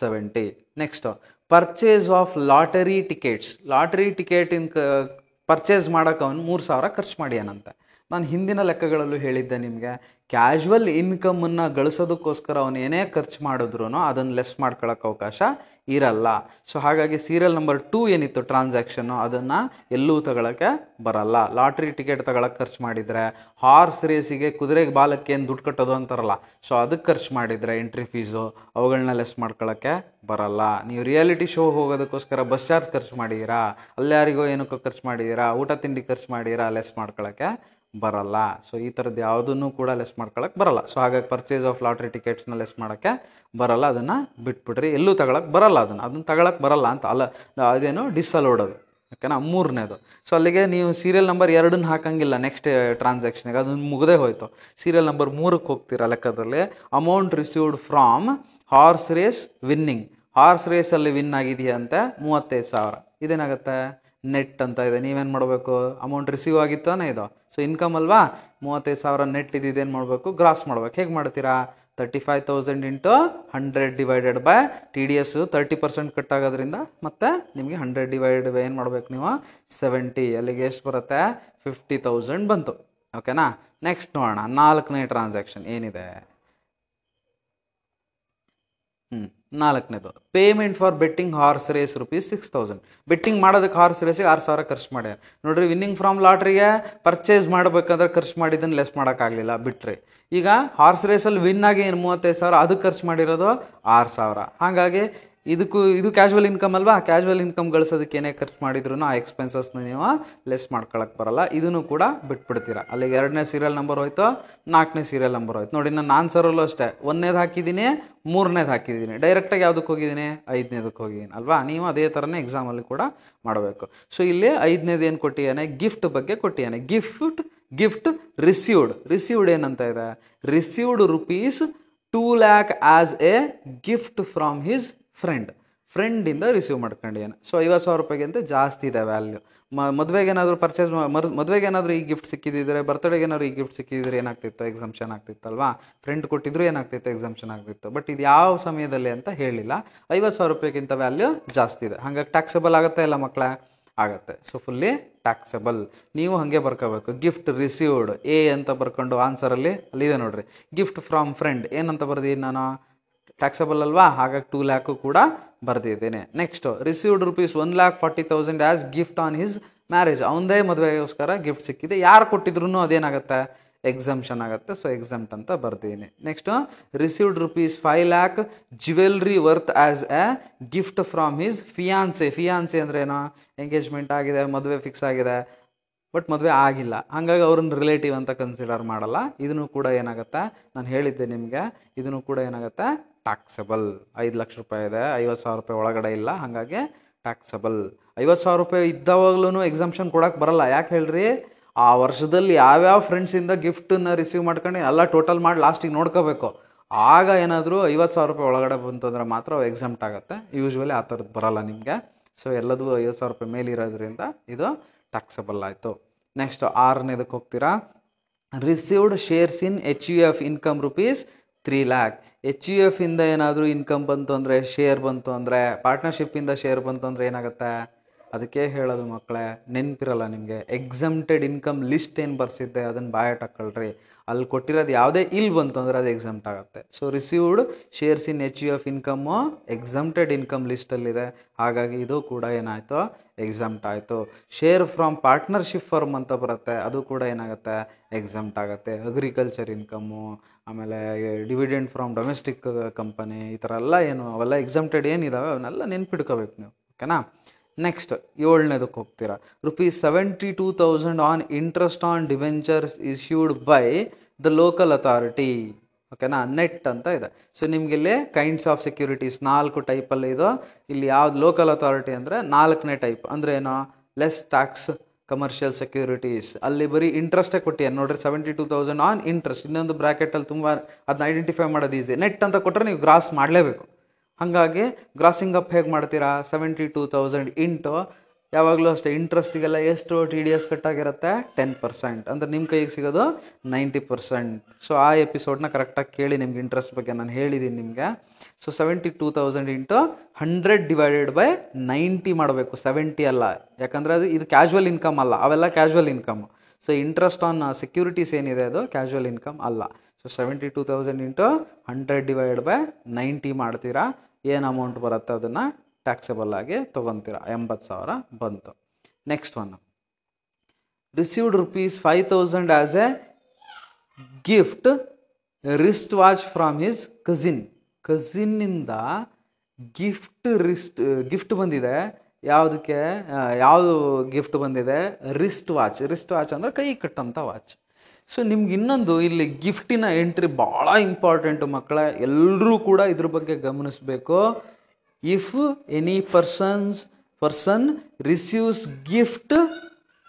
seventy next purchase of lottery tickets lottery ticket in purchase ಮಾಡೋಕೆ ಅವನು ಮೂರು ಸಾವಿರ ಖರ್ಚು ಮಾಡ್ಯಾನಂತೆ ನಾನು ಹಿಂದಿನ ಲೆಕ್ಕಗಳಲ್ಲೂ ಹೇಳಿದ್ದೆ ನಿಮಗೆ. ಕ್ಯಾಶುವಲ್ ಇನ್ಕಮನ್ನು ಗಳಿಸೋದಕ್ಕೋಸ್ಕರ ಅವನು ಏನೇ ಖರ್ಚು ಮಾಡಿದ್ರು ಅದನ್ನು ಲೆಸ್ ಮಾಡ್ಕೊಳಕ್ಕೆ ಅವಕಾಶ ಇರಲ್ಲ. ಸೊ ಹಾಗಾಗಿ ಸೀರಿಯಲ್ ನಂಬರ್ ಟೂ ಏನಿತ್ತು ಟ್ರಾನ್ಸಾಕ್ಷನ್ನು ಅದನ್ನು ಎಲ್ಲೂ ತಗೊಳಕ್ಕೆ ಬರಲ್ಲ. ಲಾಟ್ರಿ ಟಿಕೆಟ್ ತಗೊಳಕ್ಕೆ ಖರ್ಚು ಮಾಡಿದರೆ ಹಾರ್ಸ್ ರೇಸಿಗೆ ಕುದುರೆಗೆ ಬಾಲಕ್ಕೆ ಏನು ದುಡ್ಡು ಕಟ್ಟೋದು ಅಂತಾರಲ್ಲ ಸೊ ಅದಕ್ಕೆ ಖರ್ಚು ಮಾಡಿದರೆ ಎಂಟ್ರಿ ಫೀಸು ಅವುಗಳನ್ನ ಲೆಸ್ ಮಾಡ್ಕೊಳ್ಳೋಕ್ಕೆ ಬರಲ್ಲ. ನೀವು ರಿಯಾಲಿಟಿ ಶೋ ಹೋಗೋದಕ್ಕೋಸ್ಕರ ಬಸ್ ಚಾರ್ಜ್ ಖರ್ಚು ಮಾಡಿದ್ದೀರಾ ಅಲ್ಲಾರಿಗೋ ಏನಕ್ಕೋ ಖರ್ಚು ಮಾಡಿದ್ದೀರಾ ಊಟ ತಿಂಡಿ ಖರ್ಚು ಮಾಡಿದ್ದೀರಾ ಲೆಸ್ ಮಾಡ್ಕೊಳ್ಳೋಕ್ಕೆ ಬರಲ್ಲ. ಸೊ ಈ ಥರದ್ದು ಯಾವುದನ್ನು ಕೂಡ ಲೆಸ್ ಮಾಡ್ಕೊಳಕ್ಕೆ ಬರಲ್ಲ. ಸೊ ಹಾಗಾಗಿ ಪರ್ಚೇಸ್ ಆಫ್ ಲಾಟ್ರಿ ಟಿಕೆಟ್ಸ್ನ ಲೆಸ್ ಮಾಡೋಕ್ಕೆ ಬರಲ್ಲ. ಅದನ್ನು ಬಿಟ್ಬಿಡ್ರಿ ಎಲ್ಲೂ ತಗೊಳಕ್ಕೆ ಬರಲ್ಲ ಅದನ್ನು. ಅದನ್ನು ತಗೊಳಕ್ಕೆ ಬರಲ್ಲ ಅಂತ. ಅಲ್ಲ, ಅದೇನು ಡಿಸಲೋಡ್ ಓಕೆನಾ? ಮೂರನೇದು. ಸೊ ಅಲ್ಲಿಗೆ ನೀವು ಸೀರಿಯಲ್ ನಂಬರ್ ಎರಡನ್ನ ಹಾಕಂಗಿಲ್ಲ ನೆಕ್ಸ್ಟ್ ಟ್ರಾನ್ಸಾಕ್ಷನ್ಗೆ ಅದನ್ನು ಮುಗದೇ ಹೋಯಿತು. ಸೀರಿಯಲ್ ನಂಬರ್ ಮೂರಕ್ಕೆ ಹೋಗ್ತೀರಾ ಲೆಕ್ಕದಲ್ಲಿ? Amount received from horse race winning horse ರೇಸಲ್ಲಿ win ಆಗಿದೆಯಂತೆ ಮೂವತ್ತೈದು ಸಾವಿರ. ಇದೇನಾಗುತ್ತೆ? ನೆಟ್ ಅಂತ ಇದೆ. ನೀವೇನು ಮಾಡಬೇಕು? ಅಮೌಂಟ್ ರಿಸೀವ್ ಆಗಿತ್ತಾನೆ ಇದು. ಸೊ ಇನ್ಕಮ್ ಅಲ್ವಾ? ಮೂವತ್ತೈದು ಸಾವಿರ ನೆಟ್ ಇದೇನು ಮಾಡಬೇಕು? ಗ್ರಾಸ್ ಮಾಡ್ಬೇಕು. ಹೇಗೆ ಮಾಡ್ತೀರಾ? Thirty five thousand into hundred divided by T D S thirty percent cut ಆಗೋದ್ರಿಂದ ಮತ್ತೆ ನಿಮಗೆ ಹಂಡ್ರೆಡ್ ಡಿವೈಡೆಡ್ ಬೈ ಏನು ಮಾಡ್ಬೇಕು ನೀವು? ಸೆವೆಂಟಿ ಅಲ್ಲಿಗೆ ಎಷ್ಟು ಬರುತ್ತೆ? ಫಿಫ್ಟಿ ತೌಸಂಡ್ ಬಂತು. ಓಕೆನಾ ನೆಕ್ಸ್ಟ್ ನೋಡೋಣ. ನಾಲ್ಕನೇ ಟ್ರಾನ್ಸಾಕ್ಷನ್ ಏನಿದೆ? ಹ್ಞೂ ನಾಲ್ಕನೇದು payment for betting horse race rupees six thousand betting ಮಾಡೋದಕ್ಕೆ ಹಾರ್ಸ್ ರೇಸಿಗೆ ಆರು ಸಾವಿರ ಖರ್ಚು ಮಾಡ್ಯಾರ. ನೋಡ್ರಿ ವಿನ್ನಿಂಗ್ ಫ್ರಮ್ ಲಾಟ್ರಿಗೆ ಪರ್ಚೇಸ್ ಮಾಡಬೇಕಂದ್ರೆ ಖರ್ಚು ಮಾಡಿದ್ದನ್ನು ಲೆಸ್ ಮಾಡೋಕ್ಕಾಗಲಿಲ್ಲ ಬಿಟ್ರಿ. ಈಗ ಹಾರ್ಸ್ ರೇಸಲ್ಲಿ ವಿನ್ ಆಗಿ ಏನು ಮೂವತ್ತೈದು ಸಾವಿರ ಅದಕ್ಕೆ ಖರ್ಚು ಮಾಡಿರೋದು ಆರು ಸಾವಿರ. ಹಾಗಾಗಿ ಇದಕ್ಕೂ, ಇದು ಕ್ಯಾಶುವಲ್ ಇನ್ಕಮ್ ಅಲ್ವಾ? ಕ್ಯಾಶುವಲ್ ಇನ್ಕಮ್ ಗಳಿಸೋದಕ್ಕೆ ಏನೇ ಖರ್ಚು ಮಾಡಿದ್ರು ಆ ಎಕ್ಸ್ಪೆನ್ಸಸ್ನ ನೀವು ಲೆಸ್ ಮಾಡ್ಕೊಳಕ್ಕೆ ಬರಲ್ಲ. ಇದನ್ನು ಕೂಡ ಬಿಟ್ಬಿಡ್ತೀರಾ? ಅಲ್ಲಿಗೆ ಎರಡನೇ ಸೀರಿಯಲ್ ನಂಬರ್ ಹೋಯ್ತು, ನಾಲ್ಕನೇ ಸೀರಿಯಲ್ ನಂಬರ್ ಹೋಯ್ತು. ನೋಡಿ ನಾನು ಆನ್ಸರಲ್ಲೂ ಅಷ್ಟೇ. ಒಂದನೇದು ಹಾಕಿದ್ದೀನಿ, ಮೂರನೇದು ಹಾಕಿದ್ದೀನಿ. ಡೈರೆಕ್ಟಾಗಿ ಯಾವುದಕ್ಕೆ ಹೋಗಿದ್ದೀನಿ? ಐದನೇದಕ್ಕೆ ಹೋಗಿದ್ದೀನಿ, ಅಲ್ವಾ? ನೀವು ಅದೇ ಥರನೇ ಎಕ್ಸಾಮಲ್ಲಿ ಕೂಡ ಮಾಡಬೇಕು. ಸೊ ಇಲ್ಲಿ ಐದನೇದು ಏನು ಕೊಟ್ಟಿದ್ದಾನೆ ಗಿಫ್ಟ್ ಬಗ್ಗೆ ಕೊಟ್ಟಿದ್ದಾನೆ ಗಿಫ್ಟ್ ಗಿಫ್ಟ್ ರಿಸೀವ್ಡ್ ರಿಸೀವ್ಡ್ ಏನಂತ ಇದೆ? Received rupees two lakh as a gift from his friend ಫ್ರೆಂಡಿಂದ receive ಮಾಡ್ಕೊಂಡಿದ್ದಾನೆ ಸೊ ಐವತ್ತು ಸಾವಿರ ರೂಪಾಯಿಗಿಂತ ಜಾಸ್ತಿ ಇದೆ ವ್ಯಾಲ್ಯೂ ಮದುವೆಗೆ ಏನಾದರೂ ಪರ್ಚೇಸ್ ಮದುವೆಗೆ ಏನಾದರೂ ಈ ಗಿಫ್ಟ್ ಸಿಕ್ಕಿದ್ದಿದ್ರೆ ಬರ್ತಡೇಗೆ ಏನಾದರೂ ಈ ಗಿಫ್ಟ್ ಸಿಕ್ಕಿದ್ರೆ ಏನಾಗ್ತಿತ್ತು? ಎಕ್ಸಾಮ್ಷನ್ ಆಗ್ತಿತ್ತಲ್ವಾ? ಫ್ರೆಂಡ್ ಕೊಟ್ಟಿದ್ರು ಏನಾಗ್ತಿತ್ತು? ಎಕ್ಸಾಮ್ಷನ್ ಆಗ್ತಿತ್ತು. ಬಟ್ ಇದು ಯಾವ ಸಮಯದಲ್ಲಿ ಅಂತ ಹೇಳಿಲ್ಲ. ಐವತ್ತು ಸಾವಿರ ರೂಪಾಯಿಗಿಂತ ವ್ಯಾಲ್ಯೂ ಜಾಸ್ತಿ ಇದೆ. ಹಾಗಾಗಿ ಟ್ಯಾಕ್ಸಬಲ್ ಆಗುತ್ತೆ ಇಲ್ಲ ಮಕ್ಕಳೇ ಆಗುತ್ತೆ. ಸೊ ಫುಲ್ಲಿ ಟ್ಯಾಕ್ಸಬಲ್ ನೀವು ಹಾಗೆ ಬರ್ಕೋಬೇಕು. ಗಿಫ್ಟ್ ರಿಸೀವ್ಡ್ ಎ ಅಂತ ಬರ್ಕೊಂಡು ಆನ್ಸರಲ್ಲಿ ಅಲ್ಲಿದೆ ನೋಡ್ರಿ. ಗಿಫ್ಟ್ ಫ್ರಮ್ ಫ್ರೆಂಡ್ ಏನಂತ ಬರ್ದೀನಿ ನಾನು? ಟ್ಯಾಕ್ಸಬಲ್ ಅಲ್ವಾ? ಹಾಗಾಗಿ ಟೂ ಲ್ಯಾಕು ಕೂಡ ಬರ್ದಿದ್ದೇನೆ. Next received rupees one lakh forty thousand as gift on his marriage ಅವನದೇ ಮದುವೆಗೋಸ್ಕರ ಗಿಫ್ಟ್ ಸಿಕ್ಕಿದೆ. ಯಾರು ಕೊಟ್ಟಿದ್ರು ಅದೇನಾಗುತ್ತೆ? ಎಕ್ಸಮ್ಷನ್ ಆಗುತ್ತೆ. ಸೊ ಎಕ್ಸಮ್ಟ್ ಅಂತ ಬರ್ತೀನಿ next received rupees five lakh jewellery worth as a gift from his fiance fiance ಅಂದ್ರೆ ಏನೋ? ಎಂಗೇಜ್ಮೆಂಟ್ ಆಗಿದೆ, ಮದುವೆ ಫಿಕ್ಸ್ ಆಗಿದೆ ಬಟ್ ಮದುವೆ ಆಗಿಲ್ಲ. ಹಾಗಾಗಿ ಅವ್ರನ್ನ ರಿಲೇಟಿವ್ ಅಂತ ಕನ್ಸಿಡರ್ ಮಾಡಲ್ಲ. ಇದನ್ನು ಕೂಡ ಏನಾಗುತ್ತೆ? ನಾನು ಹೇಳಿದ್ದೆ ನಿಮಗೆ. ಇದನ್ನು ಕೂಡ ಏನಾಗುತ್ತೆ? ಟ್ಯಾಕ್ಸಬಲ್ ಐದು ಲಕ್ಷ ರೂಪಾಯಿ ಇದೆ, ಐವತ್ತು ಸಾವಿರ ರೂಪಾಯಿ ಒಳಗಡೆ ಇಲ್ಲ. ಹಾಗಾಗಿ ಟ್ಯಾಕ್ಸಬಲ್ ಐವತ್ತು ಸಾವಿರ ರೂಪಾಯಿ ಇದ್ದಾವಾಗ್ಲೂ ಎಕ್ಸಾಮ್ಷನ್ ಕೊಡೋಕೆ ಬರಲ್ಲ. ಯಾಕೆ ಹೇಳ್ರಿ? ಆ ವರ್ಷದಲ್ಲಿ ಯಾವ್ಯಾವ ಫ್ರೆಂಡ್ಸಿಂದ ಗಿಫ್ಟನ್ನು ರಿಸೀವ್ ಮಾಡ್ಕೊಂಡು ಎಲ್ಲ ಟೋಟಲ್ ಮಾಡಿ ಲಾಸ್ಟಿಗೆ ನೋಡ್ಕೋಬೇಕು. ಆಗ ಏನಾದರೂ ಐವತ್ತು ಸಾವಿರ ರೂಪಾಯಿ ಒಳಗಡೆ ಬಂತಂದ್ರೆ ಮಾತ್ರ ಎಕ್ಸಾಮ್ಟ್ ಆಗುತ್ತೆ. ಯೂಶ್ವಲಿ ಆ ಥರದ್ದು ಬರಲ್ಲ ನಿಮಗೆ. ಸೊ ಎಲ್ಲದೂ ಐವತ್ತು ಸಾವಿರ ರೂಪಾಯಿ ಮೇಲಿರೋದ್ರಿಂದ ಇದು ಟ್ಯಾಕ್ಸಬಲ್ ಆಯಿತು. ನೆಕ್ಸ್ಟ್ ಆರನೇದಕ್ಕೆ ಹೋಗ್ತೀರಾ? Received shares in H U F income rupees three lakh H U F ಇಂದ ಏನಾದರೂ ಇನ್ಕಮ್ ಬಂತು ಅಂದರೆ ಶೇರ್ ಬಂತು ಅಂದರೆ ಪಾರ್ಟ್ನರ್ಶಿಪ್ಪಿಂದ ಶೇರ್ ಬಂತು ಅಂದರೆ ಏನಾಗುತ್ತೆ? ಅದಕ್ಕೆ ಹೇಳೋದು ಮಕ್ಕಳೇ, ನೆನಪಿರಲ್ಲ ನಿಮಗೆ. ಎಕ್ಸಮ್ಟೆಡ್ ಇನ್ಕಮ್ ಲಿಸ್ಟ್ ಏನು ಬರ್ಸಿದ್ದೆ ಅದನ್ನು ಬಾಯ್ ಹಾಕೊಳ್ರಿ ಅಲ್ಲಿ ಕೊಟ್ಟಿರೋದು ಯಾವುದೇ ಇಲ್ ಬಂತು ಅಂದರೆ ಅದು ಎಕ್ಸಮ್ಟ್ ಆಗುತ್ತೆ. So received shares in H U F income exempted income ಲಿಸ್ಟಲ್ಲಿದೆ ಹಾಗಾಗಿ ಇದು ಕೂಡ ಏನಾಯಿತು? ಎಕ್ಸಮ್ಟ್ ಆಯಿತು. ಶೇರ್ ಫ್ರಮ್ ಪಾರ್ಟ್ನರ್ಶಿಪ್ ಫರ್ಮ್ ಅಂತ ಬರುತ್ತೆ, ಅದು ಕೂಡ ಏನಾಗುತ್ತೆ? ಎಕ್ಸಮ್ಟ್ ಆಗುತ್ತೆ. ಅಗ್ರಿಕಲ್ಚರ್ ಇನ್ಕಮ್ಮು ಆಮೇಲೆ ಡಿವಿಡೆಂಡ್ ಫ್ರಮ್ ಡೊಮೆಸ್ಟಿಕ್ ಕಂಪನಿ ಈ ಥರ ಎಲ್ಲ ಏನು ಅವೆಲ್ಲ ಎಕ್ಸಮ್ಟೆಡ್ ಏನಿದಾವೆ ಅವನ್ನೆಲ್ಲ ನೆನ್ಪಿಡ್ಕೋಬೇಕು ನೀವು, ಓಕೆನಾ? ನೆಕ್ಸ್ಟ್ ಏಳನೇದಕ್ಕೆ ಹೋಗ್ತೀರಾ? Rupees seventy two thousand on interest on debentures issued by the local authority ಓಕೆನಾ? ನೆಟ್ ಅಂತ ಇದೆ. ಸೊ ನಿಮ್ಗೆ ಇಲ್ಲಿ ಕೈಂಡ್ಸ್ ಆಫ್ ಸೆಕ್ಯೂರಿಟೀಸ್ ನಾಲ್ಕು ಟೈಪಲ್ಲಿ ಇದು ಇಲ್ಲಿ ಯಾವ್ದು ಲೋಕಲ್ ಅಥಾರಿಟಿ ಅಂದರೆ ನಾಲ್ಕನೇ ಟೈಪ್ ಅಂದರೆ ಏನು? ಲೆಸ್ ಟ್ಯಾಕ್ಸ್ ಕಮರ್ಷಿಯಲ್ ಸೆಕ್ಯೂರಿಟೀಸ್ ಅಲ್ಲಿ ಬರೀ ಇಂಟ್ರೆಸ್ಟೇ ಕೊಟ್ಟಿಯ? ನೋಡ್ರಿ seventy two thousand on interest ಇನ್ನೊಂದು ಬ್ರಾಕೆಟಲ್ಲಿ ತುಂಬ ಅದನ್ನ ಐಡೆಂಟಿಫೈ ಮಾಡೋದು ಈಸಿ ನೆಟ್ ಅಂತ ಕೊಟ್ಟರೆ ನೀವು ಗ್ರಾಸ್ ಮಾಡಲೇಬೇಕು. ಹಾಗಾಗಿ ಗ್ರಾಸಿಂಗ್ ಅಪ್ ಹೇಗೆ ಮಾಡ್ತೀರಾ? ಸೆವೆಂಟಿ ಟೂ ತೌಸಂಡ್ ಇಂಟು ಯಾವಾಗಲೂ ಅಷ್ಟೇ ಇಂಟ್ರೆಸ್ಟಿಗೆಲ್ಲ ಎಷ್ಟು ಟಿ ಡಿ ಎಸ್ ಕಟ್ಟಾಗಿರುತ್ತೆ ಟೆನ್ ಪರ್ಸೆಂಟ್ ಅಂದರೆ ನಿಮ್ಮ ಕೈಗೆ ಸಿಗೋದು ನೈಂಟಿ ಪರ್ಸೆಂಟ್ ಸೊ ಆ ಎಪಿಸೋಡ್ನ ಕರೆಕ್ಟಾಗಿ ಕೇಳಿ ನಿಮ್ಗೆ ಇಂಟ್ರೆಸ್ಟ್ ಬಗ್ಗೆ ನಾನು ಹೇಳಿದ್ದೀನಿ ನಿಮಗೆ. So seventy two thousand into hundred divided by ninety ಮಾಡಬೇಕು. ಸೆವೆಂಟಿ ಅಲ್ಲ. ಯಾಕಂದರೆ ಅದು ಇದು ಕ್ಯಾಶುವಲ್ ಇನ್ಕಮ್ ಅಲ್ಲ. ಅವೆಲ್ಲ casual income so interest on securities ಏನಿದೆ ಅದು ಕ್ಯಾಶುವಲ್ ಇನ್ಕಮ್ ಅಲ್ಲ. So seventy two thousand into hundred divide by ninety ಮಾಡ್ತೀರಾ? ಏನು ಅಮೌಂಟ್ ಬರುತ್ತೆ ಅದನ್ನು ಟ್ಯಾಕ್ಸಬಲ್ ಆಗಿ ತೊಗೊತೀರಾ? ಎಂಬತ್ತು ಸಾವಿರ ಬಂತು. Next one received rupees five thousand as a gift wrist watch from his cousin ಕಸಿನ್ನಿಂದ gift wrist gift ಬಂದಿದೆ. ಯಾವುದಕ್ಕೆ? ಯಾವುದು ಗಿಫ್ಟ್ ಬಂದಿದೆ? ರಿಸ್ಟ್ ವಾಚ್ ರಿಸ್ಟ್ ವಾಚ್ ಅಂದರೆ ಕೈ ಕಟ್ಟಂಥ ವಾಚ್ ಸೊ ನಿಮ್ಗೆ ಇನ್ನೊಂದು ಇಲ್ಲಿ ಗಿಫ್ಟಿನ ಎಂಟ್ರಿ ಭಾಳ ಇಂಪಾರ್ಟೆಂಟು ಮಕ್ಕಳ. ಎಲ್ಲರೂ ಕೂಡ ಇದ್ರ ಬಗ್ಗೆ ಗಮನಿಸಬೇಕು. If any persons person receives gift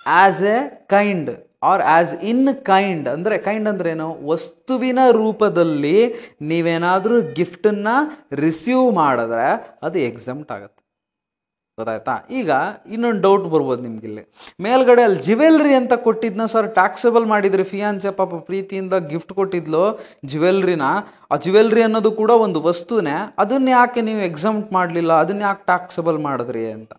as a kind or as in kind ಅಂದರೆ ಕೈಂಡ್ ಅಂದ್ರೆ ಏನು ವಸ್ತುವಿನ ರೂಪದಲ್ಲಿ ನೀವೇನಾದರೂ ಗಿಫ್ಟನ್ನು ರಿಸೀವ್ ಮಾಡಿದ್ರೆ ಅದು ಎಕ್ಸಮ್ಟ್ ಆಗುತ್ತೆ. ಗೊತ್ತಾಯ್ತಾ? ಈಗ ಇನ್ನೊಂದು ಡೌಟ್ ಬರ್ಬೋದು ನಿಮ್ಗೆ ಇಲ್ಲಿ ಮೇಲ್ಗಡೆ ಅಲ್ಲಿ ಜ್ಯುವೆಲ್ರಿ ಅಂತ ಕೊಟ್ಟಿದ್ನ ಸರ್ ಟ್ಯಾಕ್ಸೆಬಲ್ ಮಾಡಿದ್ರಿ ಫಿಯಾನ್ಸೆ ಪಾಪ ಪ್ರೀತಿಯಿಂದ ಗಿಫ್ಟ್ ಕೊಟ್ಟಿದ್ಲು ಜ್ಯುವೆಲ್ರಿನ ಆ ಜ್ಯುವೆಲ್ರಿ ಅನ್ನೋದು ಕೂಡ ಒಂದು ವಸ್ತುನೇ. ಅದನ್ನ ಯಾಕೆ ನೀವು ಎಕ್ಸಮ್ಟ್ ಮಾಡಲಿಲ್ಲ? ಅದನ್ನ ಯಾಕೆ ಟ್ಯಾಕ್ಸಬಲ್ ಮಾಡಿದ್ರಿ ಅಂತ.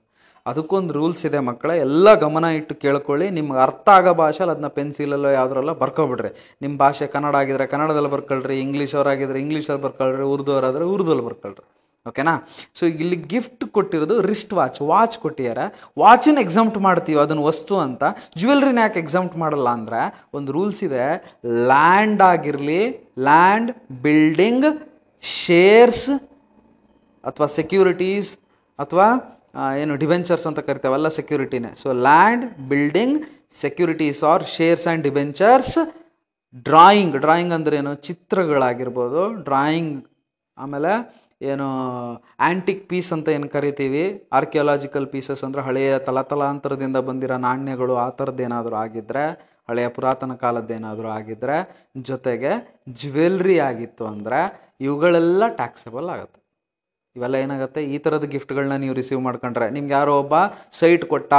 ಅದಕ್ಕೊಂದು ರೂಲ್ಸ್ ಇದೆ ಮಕ್ಕಳ, ಎಲ್ಲ ಗಮನ ಇಟ್ಟು ಕೇಳ್ಕೊಳ್ಳಿ. ನಿಮ್ಗೆ ಅರ್ಥ ಆಗೋ ಭಾಷೆಲಿ ಅದನ್ನ ಪೆನ್ಸಿಲಲ್ಲೋ ಯಾವುದ್ರಲ್ಲೋ ಬರ್ಕೊಬಿಡ್ರಿ. ನಿಮ್ಮ ಭಾಷೆ ಕನ್ನಡ ಆಗಿದ್ರೆ ಕನ್ನಡದಲ್ಲಿ ಬರ್ಕೊಳ್ರಿ ಇಂಗ್ಲೀಷ್ ಅವರಾಗಿದ್ರೆ ಇಂಗ್ಲೀಷಲ್ಲಿ ಬರ್ಕೊಳ್ರಿ ಉರ್ದು ಅವರಾದ್ರೆ ಉರ್ದುಲ್ಲಿ ಬರ್ಕೊಳ್ರಿ. ಓಕೆನಾ? ಸೊ ಇಲ್ಲಿ ಗಿಫ್ಟ್ ಕೊಟ್ಟಿರೋದು ರಿಸ್ಟ್ ವಾಚ್ ವಾಚ್ ಕೊಟ್ಟಿದ್ದಾರೆ. ವಾಚಿನ ಎಕ್ಸಾಮ್ಟ್ ಮಾಡ್ತೀವಿ ಅದನ್ನು ವಸ್ತು ಅಂತ. ಜ್ಯುವೆಲ್ರಿನ ಯಾಕೆ ಎಕ್ಸಾಮ್ಟ್ ಮಾಡಲ್ಲ ಅಂದರೆ, ಒಂದು ರೂಲ್ಸ್ ಇದೆ. ಲ್ಯಾಂಡ್ ಆಗಿರಲಿ ಲ್ಯಾಂಡ್ ಬಿಲ್ಡಿಂಗ್ ಶೇರ್ಸ್ ಅಥವಾ ಸೆಕ್ಯೂರಿಟೀಸ್ ಅಥವಾ ಏನು ಡಿವೆಂಚರ್ಸ್ ಅಂತ ಕರಿತೇವಲ್ಲ ಸೆಕ್ಯೂರಿಟಿನೇ so land building securities or shares and debentures drawing drawing ಅಂದ್ರೆ ಏನು? ಚಿತ್ರಗಳಾಗಿರ್ಬೋದು. ಡ್ರಾಯಿಂಗ್ ಆಮೇಲೆ ಏನು ಆ್ಯಂಟಿಕ್ ಪೀಸ್ ಅಂತ ಏನು ಕರಿತೀವಿ? ಆರ್ಕಿಯಾಲಜಿಕಲ್ ಪೀಸಸ್ ಅಂದರೆ ಹಳೆಯ ತಲತಲಾಂತರದಿಂದ ಬಂದಿರೋ ನಾಣ್ಯಗಳು, ಆ ಥರದ್ದೇನಾದರೂ ಆಗಿದ್ದರೆ ಹಳೆಯ ಪುರಾತನ ಕಾಲದ್ದೇನಾದರೂ ಆಗಿದ್ದರೆ ಜೊತೆಗೆ ಜ್ಯುವೆಲ್ರಿ ಆಗಿತ್ತು ಅಂದರೆ ಇವುಗಳೆಲ್ಲ ಟ್ಯಾಕ್ಸಬಲ್ ಆಗುತ್ತೆ. ಇವೆಲ್ಲ ಏನಾಗುತ್ತೆ? ಈ ಥರದ ಗಿಫ್ಟ್ಗಳನ್ನ ನೀವು ರಿಸೀವ್ ಮಾಡ್ಕೊಂಡ್ರೆ ನಿಮ್ಗೆ ಯಾರೋ ಒಬ್ಬ ಸೈಟ್ ಕೊಟ್ಟ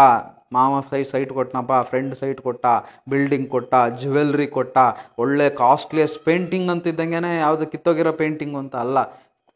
ಮಾವ ಸೈ ಸೈಟ್ ಕೊಟ್ಟನಪ್ಪ, ಫ್ರೆಂಡ್ ಸೈಟ್ ಕೊಟ್ಟ, ಬಿಲ್ಡಿಂಗ್ ಕೊಟ್ಟ, ಜ್ಯುವೆಲ್ರಿ ಕೊಟ್ಟ, ಒಳ್ಳೆ ಕಾಸ್ಟ್ಲಿಯಸ್ ಪೇಂಟಿಂಗ್ ಅಂತಿದ್ದಂಗೆ ಯಾವುದು ಕಿತ್ತೋಗಿರೋ ಪೇಂಟಿಂಗ್ ಅಂತ ಅಲ್ಲ.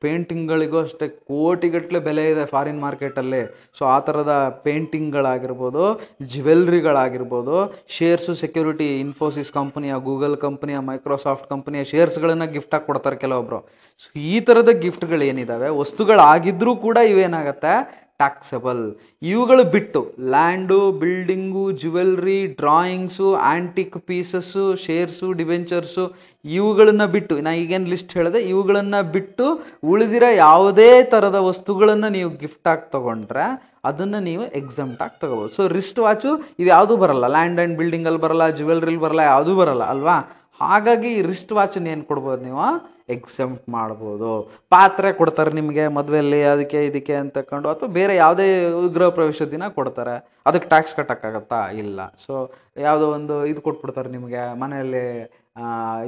ಪೇಂಟಿಂಗ್ಗಳಿಗೂ ಅಷ್ಟೇ ಕೋಟಿಗಟ್ಟಲೆ ಬೆಲೆ ಇದೆ ಫಾರಿನ್ ಮಾರ್ಕೆಟಲ್ಲಿ ಸೊ ಆ ಥರದ ಪೇಂಟಿಂಗ್ಗಳಾಗಿರ್ಬೋದು ಜ್ಯುವೆಲ್ರಿಗಳಾಗಿರ್ಬೋದು ಶೇರ್ಸು ಸೆಕ್ಯೂರಿಟಿ ಇನ್ಫೋಸಿಸ್ ಕಂಪ್ನಿಯ ಗೂಗಲ್ ಕಂಪ್ನಿಯ ಮೈಕ್ರೋಸಾಫ್ಟ್ ಕಂಪ್ನಿಯ ಶೇರ್ಸ್ಗಳನ್ನು ಗಿಫ್ಟಾಗಿ ಕೊಡ್ತಾರೆ ಕೆಲವೊಬ್ಬರು ಸೊ ಈ ಥರದ ಗಿಫ್ಟ್ಗಳು ಏನಿದ್ದಾವೆ ವಸ್ತುಗಳಾಗಿದ್ದರೂ ಕೂಡ ಇವೇನಾಗತ್ತೆ? ಟ್ಯಾಕ್ಸಬಲ್ ಇವುಗಳು ಬಿಟ್ಟು land, building, jewellery, drawings antique pieces, shares, debentures, ಇವುಗಳನ್ನು ಬಿಟ್ಟು, ನಾ ಈಗೇನು ಲಿಸ್ಟ್ ಹೇಳಿದೆ, ಇವುಗಳನ್ನು ಬಿಟ್ಟು ಉಳಿದಿರೋ ಯಾವುದೇ ಥರದ ವಸ್ತುಗಳನ್ನು ನೀವು ಗಿಫ್ಟಾಗಿ ತಗೊಂಡ್ರೆ ಅದನ್ನು ನೀವು ಎಕ್ಸಮ್ಟ್ ಆಗಿ ತಗೋಬೋದು. ಸೊ ರಿಸ್ಟ್ ವಾಚು ಇದು ಯಾವುದೂ ಬರಲ್ಲ. ಲ್ಯಾಂಡ್ ಆ್ಯಂಡ್ ಬಿಲ್ಡಿಂಗಲ್ಲಿ ಬರಲ್ಲ, ಜ್ಯುವೆಲ್ರಿಲಿ ಬರಲ್ಲ, ಯಾವುದೂ ಬರಲ್ಲ, ಅಲ್ವಾ? ಹಾಗಾಗಿ ರಿಸ್ಟ್ ವಾಚನ್ನ ಏನು ಕೊಡ್ಬೋದು ನೀವು? ಎಕ್ಸೆಂಪ್ಟ್ ಮಾಡ್ಬೋದು. ಪಾತ್ರೆ ಕೊಡ್ತಾರೆ ನಿಮಗೆ ಮದುವೆಯಲ್ಲಿ ಅದಕ್ಕೆ ಇದಕ್ಕೆ ಅಂತ ತಕೊಂಡು ಅಥವಾ ಬೇರೆ ಯಾವುದೇ ಗೃಹ ಪ್ರವೇಶ ದಿನ ಕೊಡ್ತಾರೆ. ಅದಕ್ಕೆ ಟ್ಯಾಕ್ಸ್ ಕಟ್ಟೋಕ್ಕಾಗತ್ತಾ? ಇಲ್ಲ. ಸೊ ಯಾವುದೋ ಒಂದು ಇದು ಕೊಟ್ಬಿಡ್ತಾರೆ ನಿಮಗೆ ಮನೆಯಲ್ಲಿ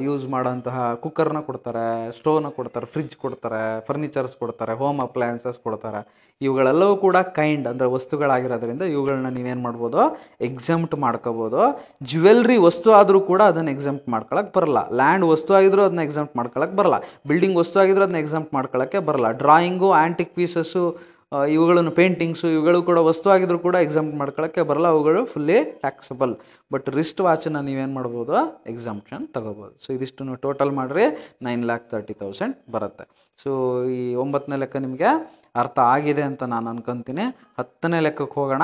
ಯೂಸ್ ಮಾಡೋಂತಹ ಕುಕ್ಕರ್ನ ಕೊಡ್ತಾರೆ ಸ್ಟೋವ್ನ ಕೊಡ್ತಾರೆ ಫ್ರಿಜ್ ಕೊಡ್ತಾರೆ ಫರ್ನಿಚರ್ಸ್ ಕೊಡ್ತಾರೆ ಹೋಮ್ ಅಪ್ಲಯನ್ಸಸ್ ಕೊಡ್ತಾರೆ. ಇವುಗಳೆಲ್ಲವೂ ಕೂಡ ಕೈಂಡ್ ಅಂದರೆ ವಸ್ತುಗಳಾಗಿರೋದ್ರಿಂದ ಇವುಗಳನ್ನ ನೀವೇನು ಮಾಡ್ಬೋದು? ಎಕ್ಸೆಂಪ್ಟ್ ಮಾಡ್ಕೋಬೋದು. ಜ್ಯುವೆಲ್ರಿ ವಸ್ತು ಆದರೂ ಕೂಡ ಅದನ್ನು ಎಕ್ಸೆಂಪ್ಟ್ ಮಾಡ್ಕೊಳಕ್ಕೆ ಬರಲ್ಲ. ಲ್ಯಾಂಡ್ ವಸ್ತು ಆಗಿದ್ರೂ ಅದನ್ನ ಎಕ್ಸೆಂಪ್ಟ್ ಮಾಡ್ಕೊಳಕ್ಕೆ ಬರಲ್ಲ. ಬಿಲ್ಡಿಂಗ್ ವಸ್ತು ಆಗಿದ್ರೂ ಅದನ್ನ ಎಕ್ಸೆಂಪ್ಟ್ ಮಾಡ್ಕೊಳಕ್ಕೆ ಬರಲ್ಲ. ಡ್ರಾಯಿಂಗು ಆ್ಯಂಟಿಕ್ ಪೀಸಸ್ಸು ಇವುಗಳನ್ನು ಪೇಂಟಿಂಗ್ಸು ಇವುಗಳು ಕೂಡ ವಸ್ತು ಆಗಿದ್ರೂ ಕೂಡ ಎಕ್ಸಾಮ್ಟ್ ಮಾಡ್ಕೊಳ್ಳೋಕ್ಕೆ ಬರಲ್ಲ. ಅವುಗಳು ಫುಲ್ಲಿ ಟ್ಯಾಕ್ಸಬಲ್ ಬಟ್ ರಿಸ್ಟ್ ವಾಚನ್ನ ನೀವೇನು ಮಾಡ್ಬೋದು? ಎಕ್ಸಾಮ್ಷನ್ ತಗೋಬೋದು. ಸೊ ಇದಿಷ್ಟು ಟೋಟಲ್ ಮಾಡಿರಿ ನೈನ್ ಲ್ಯಾಕ್ ತರ್ಟಿ ತೌಸಂಡ್ ಬರುತ್ತೆ. ಸೊ ಈ ಒಂಬತ್ತನೇ ಲೆಕ್ಕ ನಿಮಗೆ ಅರ್ಥ ಆಗಿದೆ ಅಂತ ನಾನು ಅನ್ಕೊಂತೀನಿ. ಹತ್ತನೇ ಲೆಕ್ಕಕ್ಕೆ ಹೋಗೋಣ.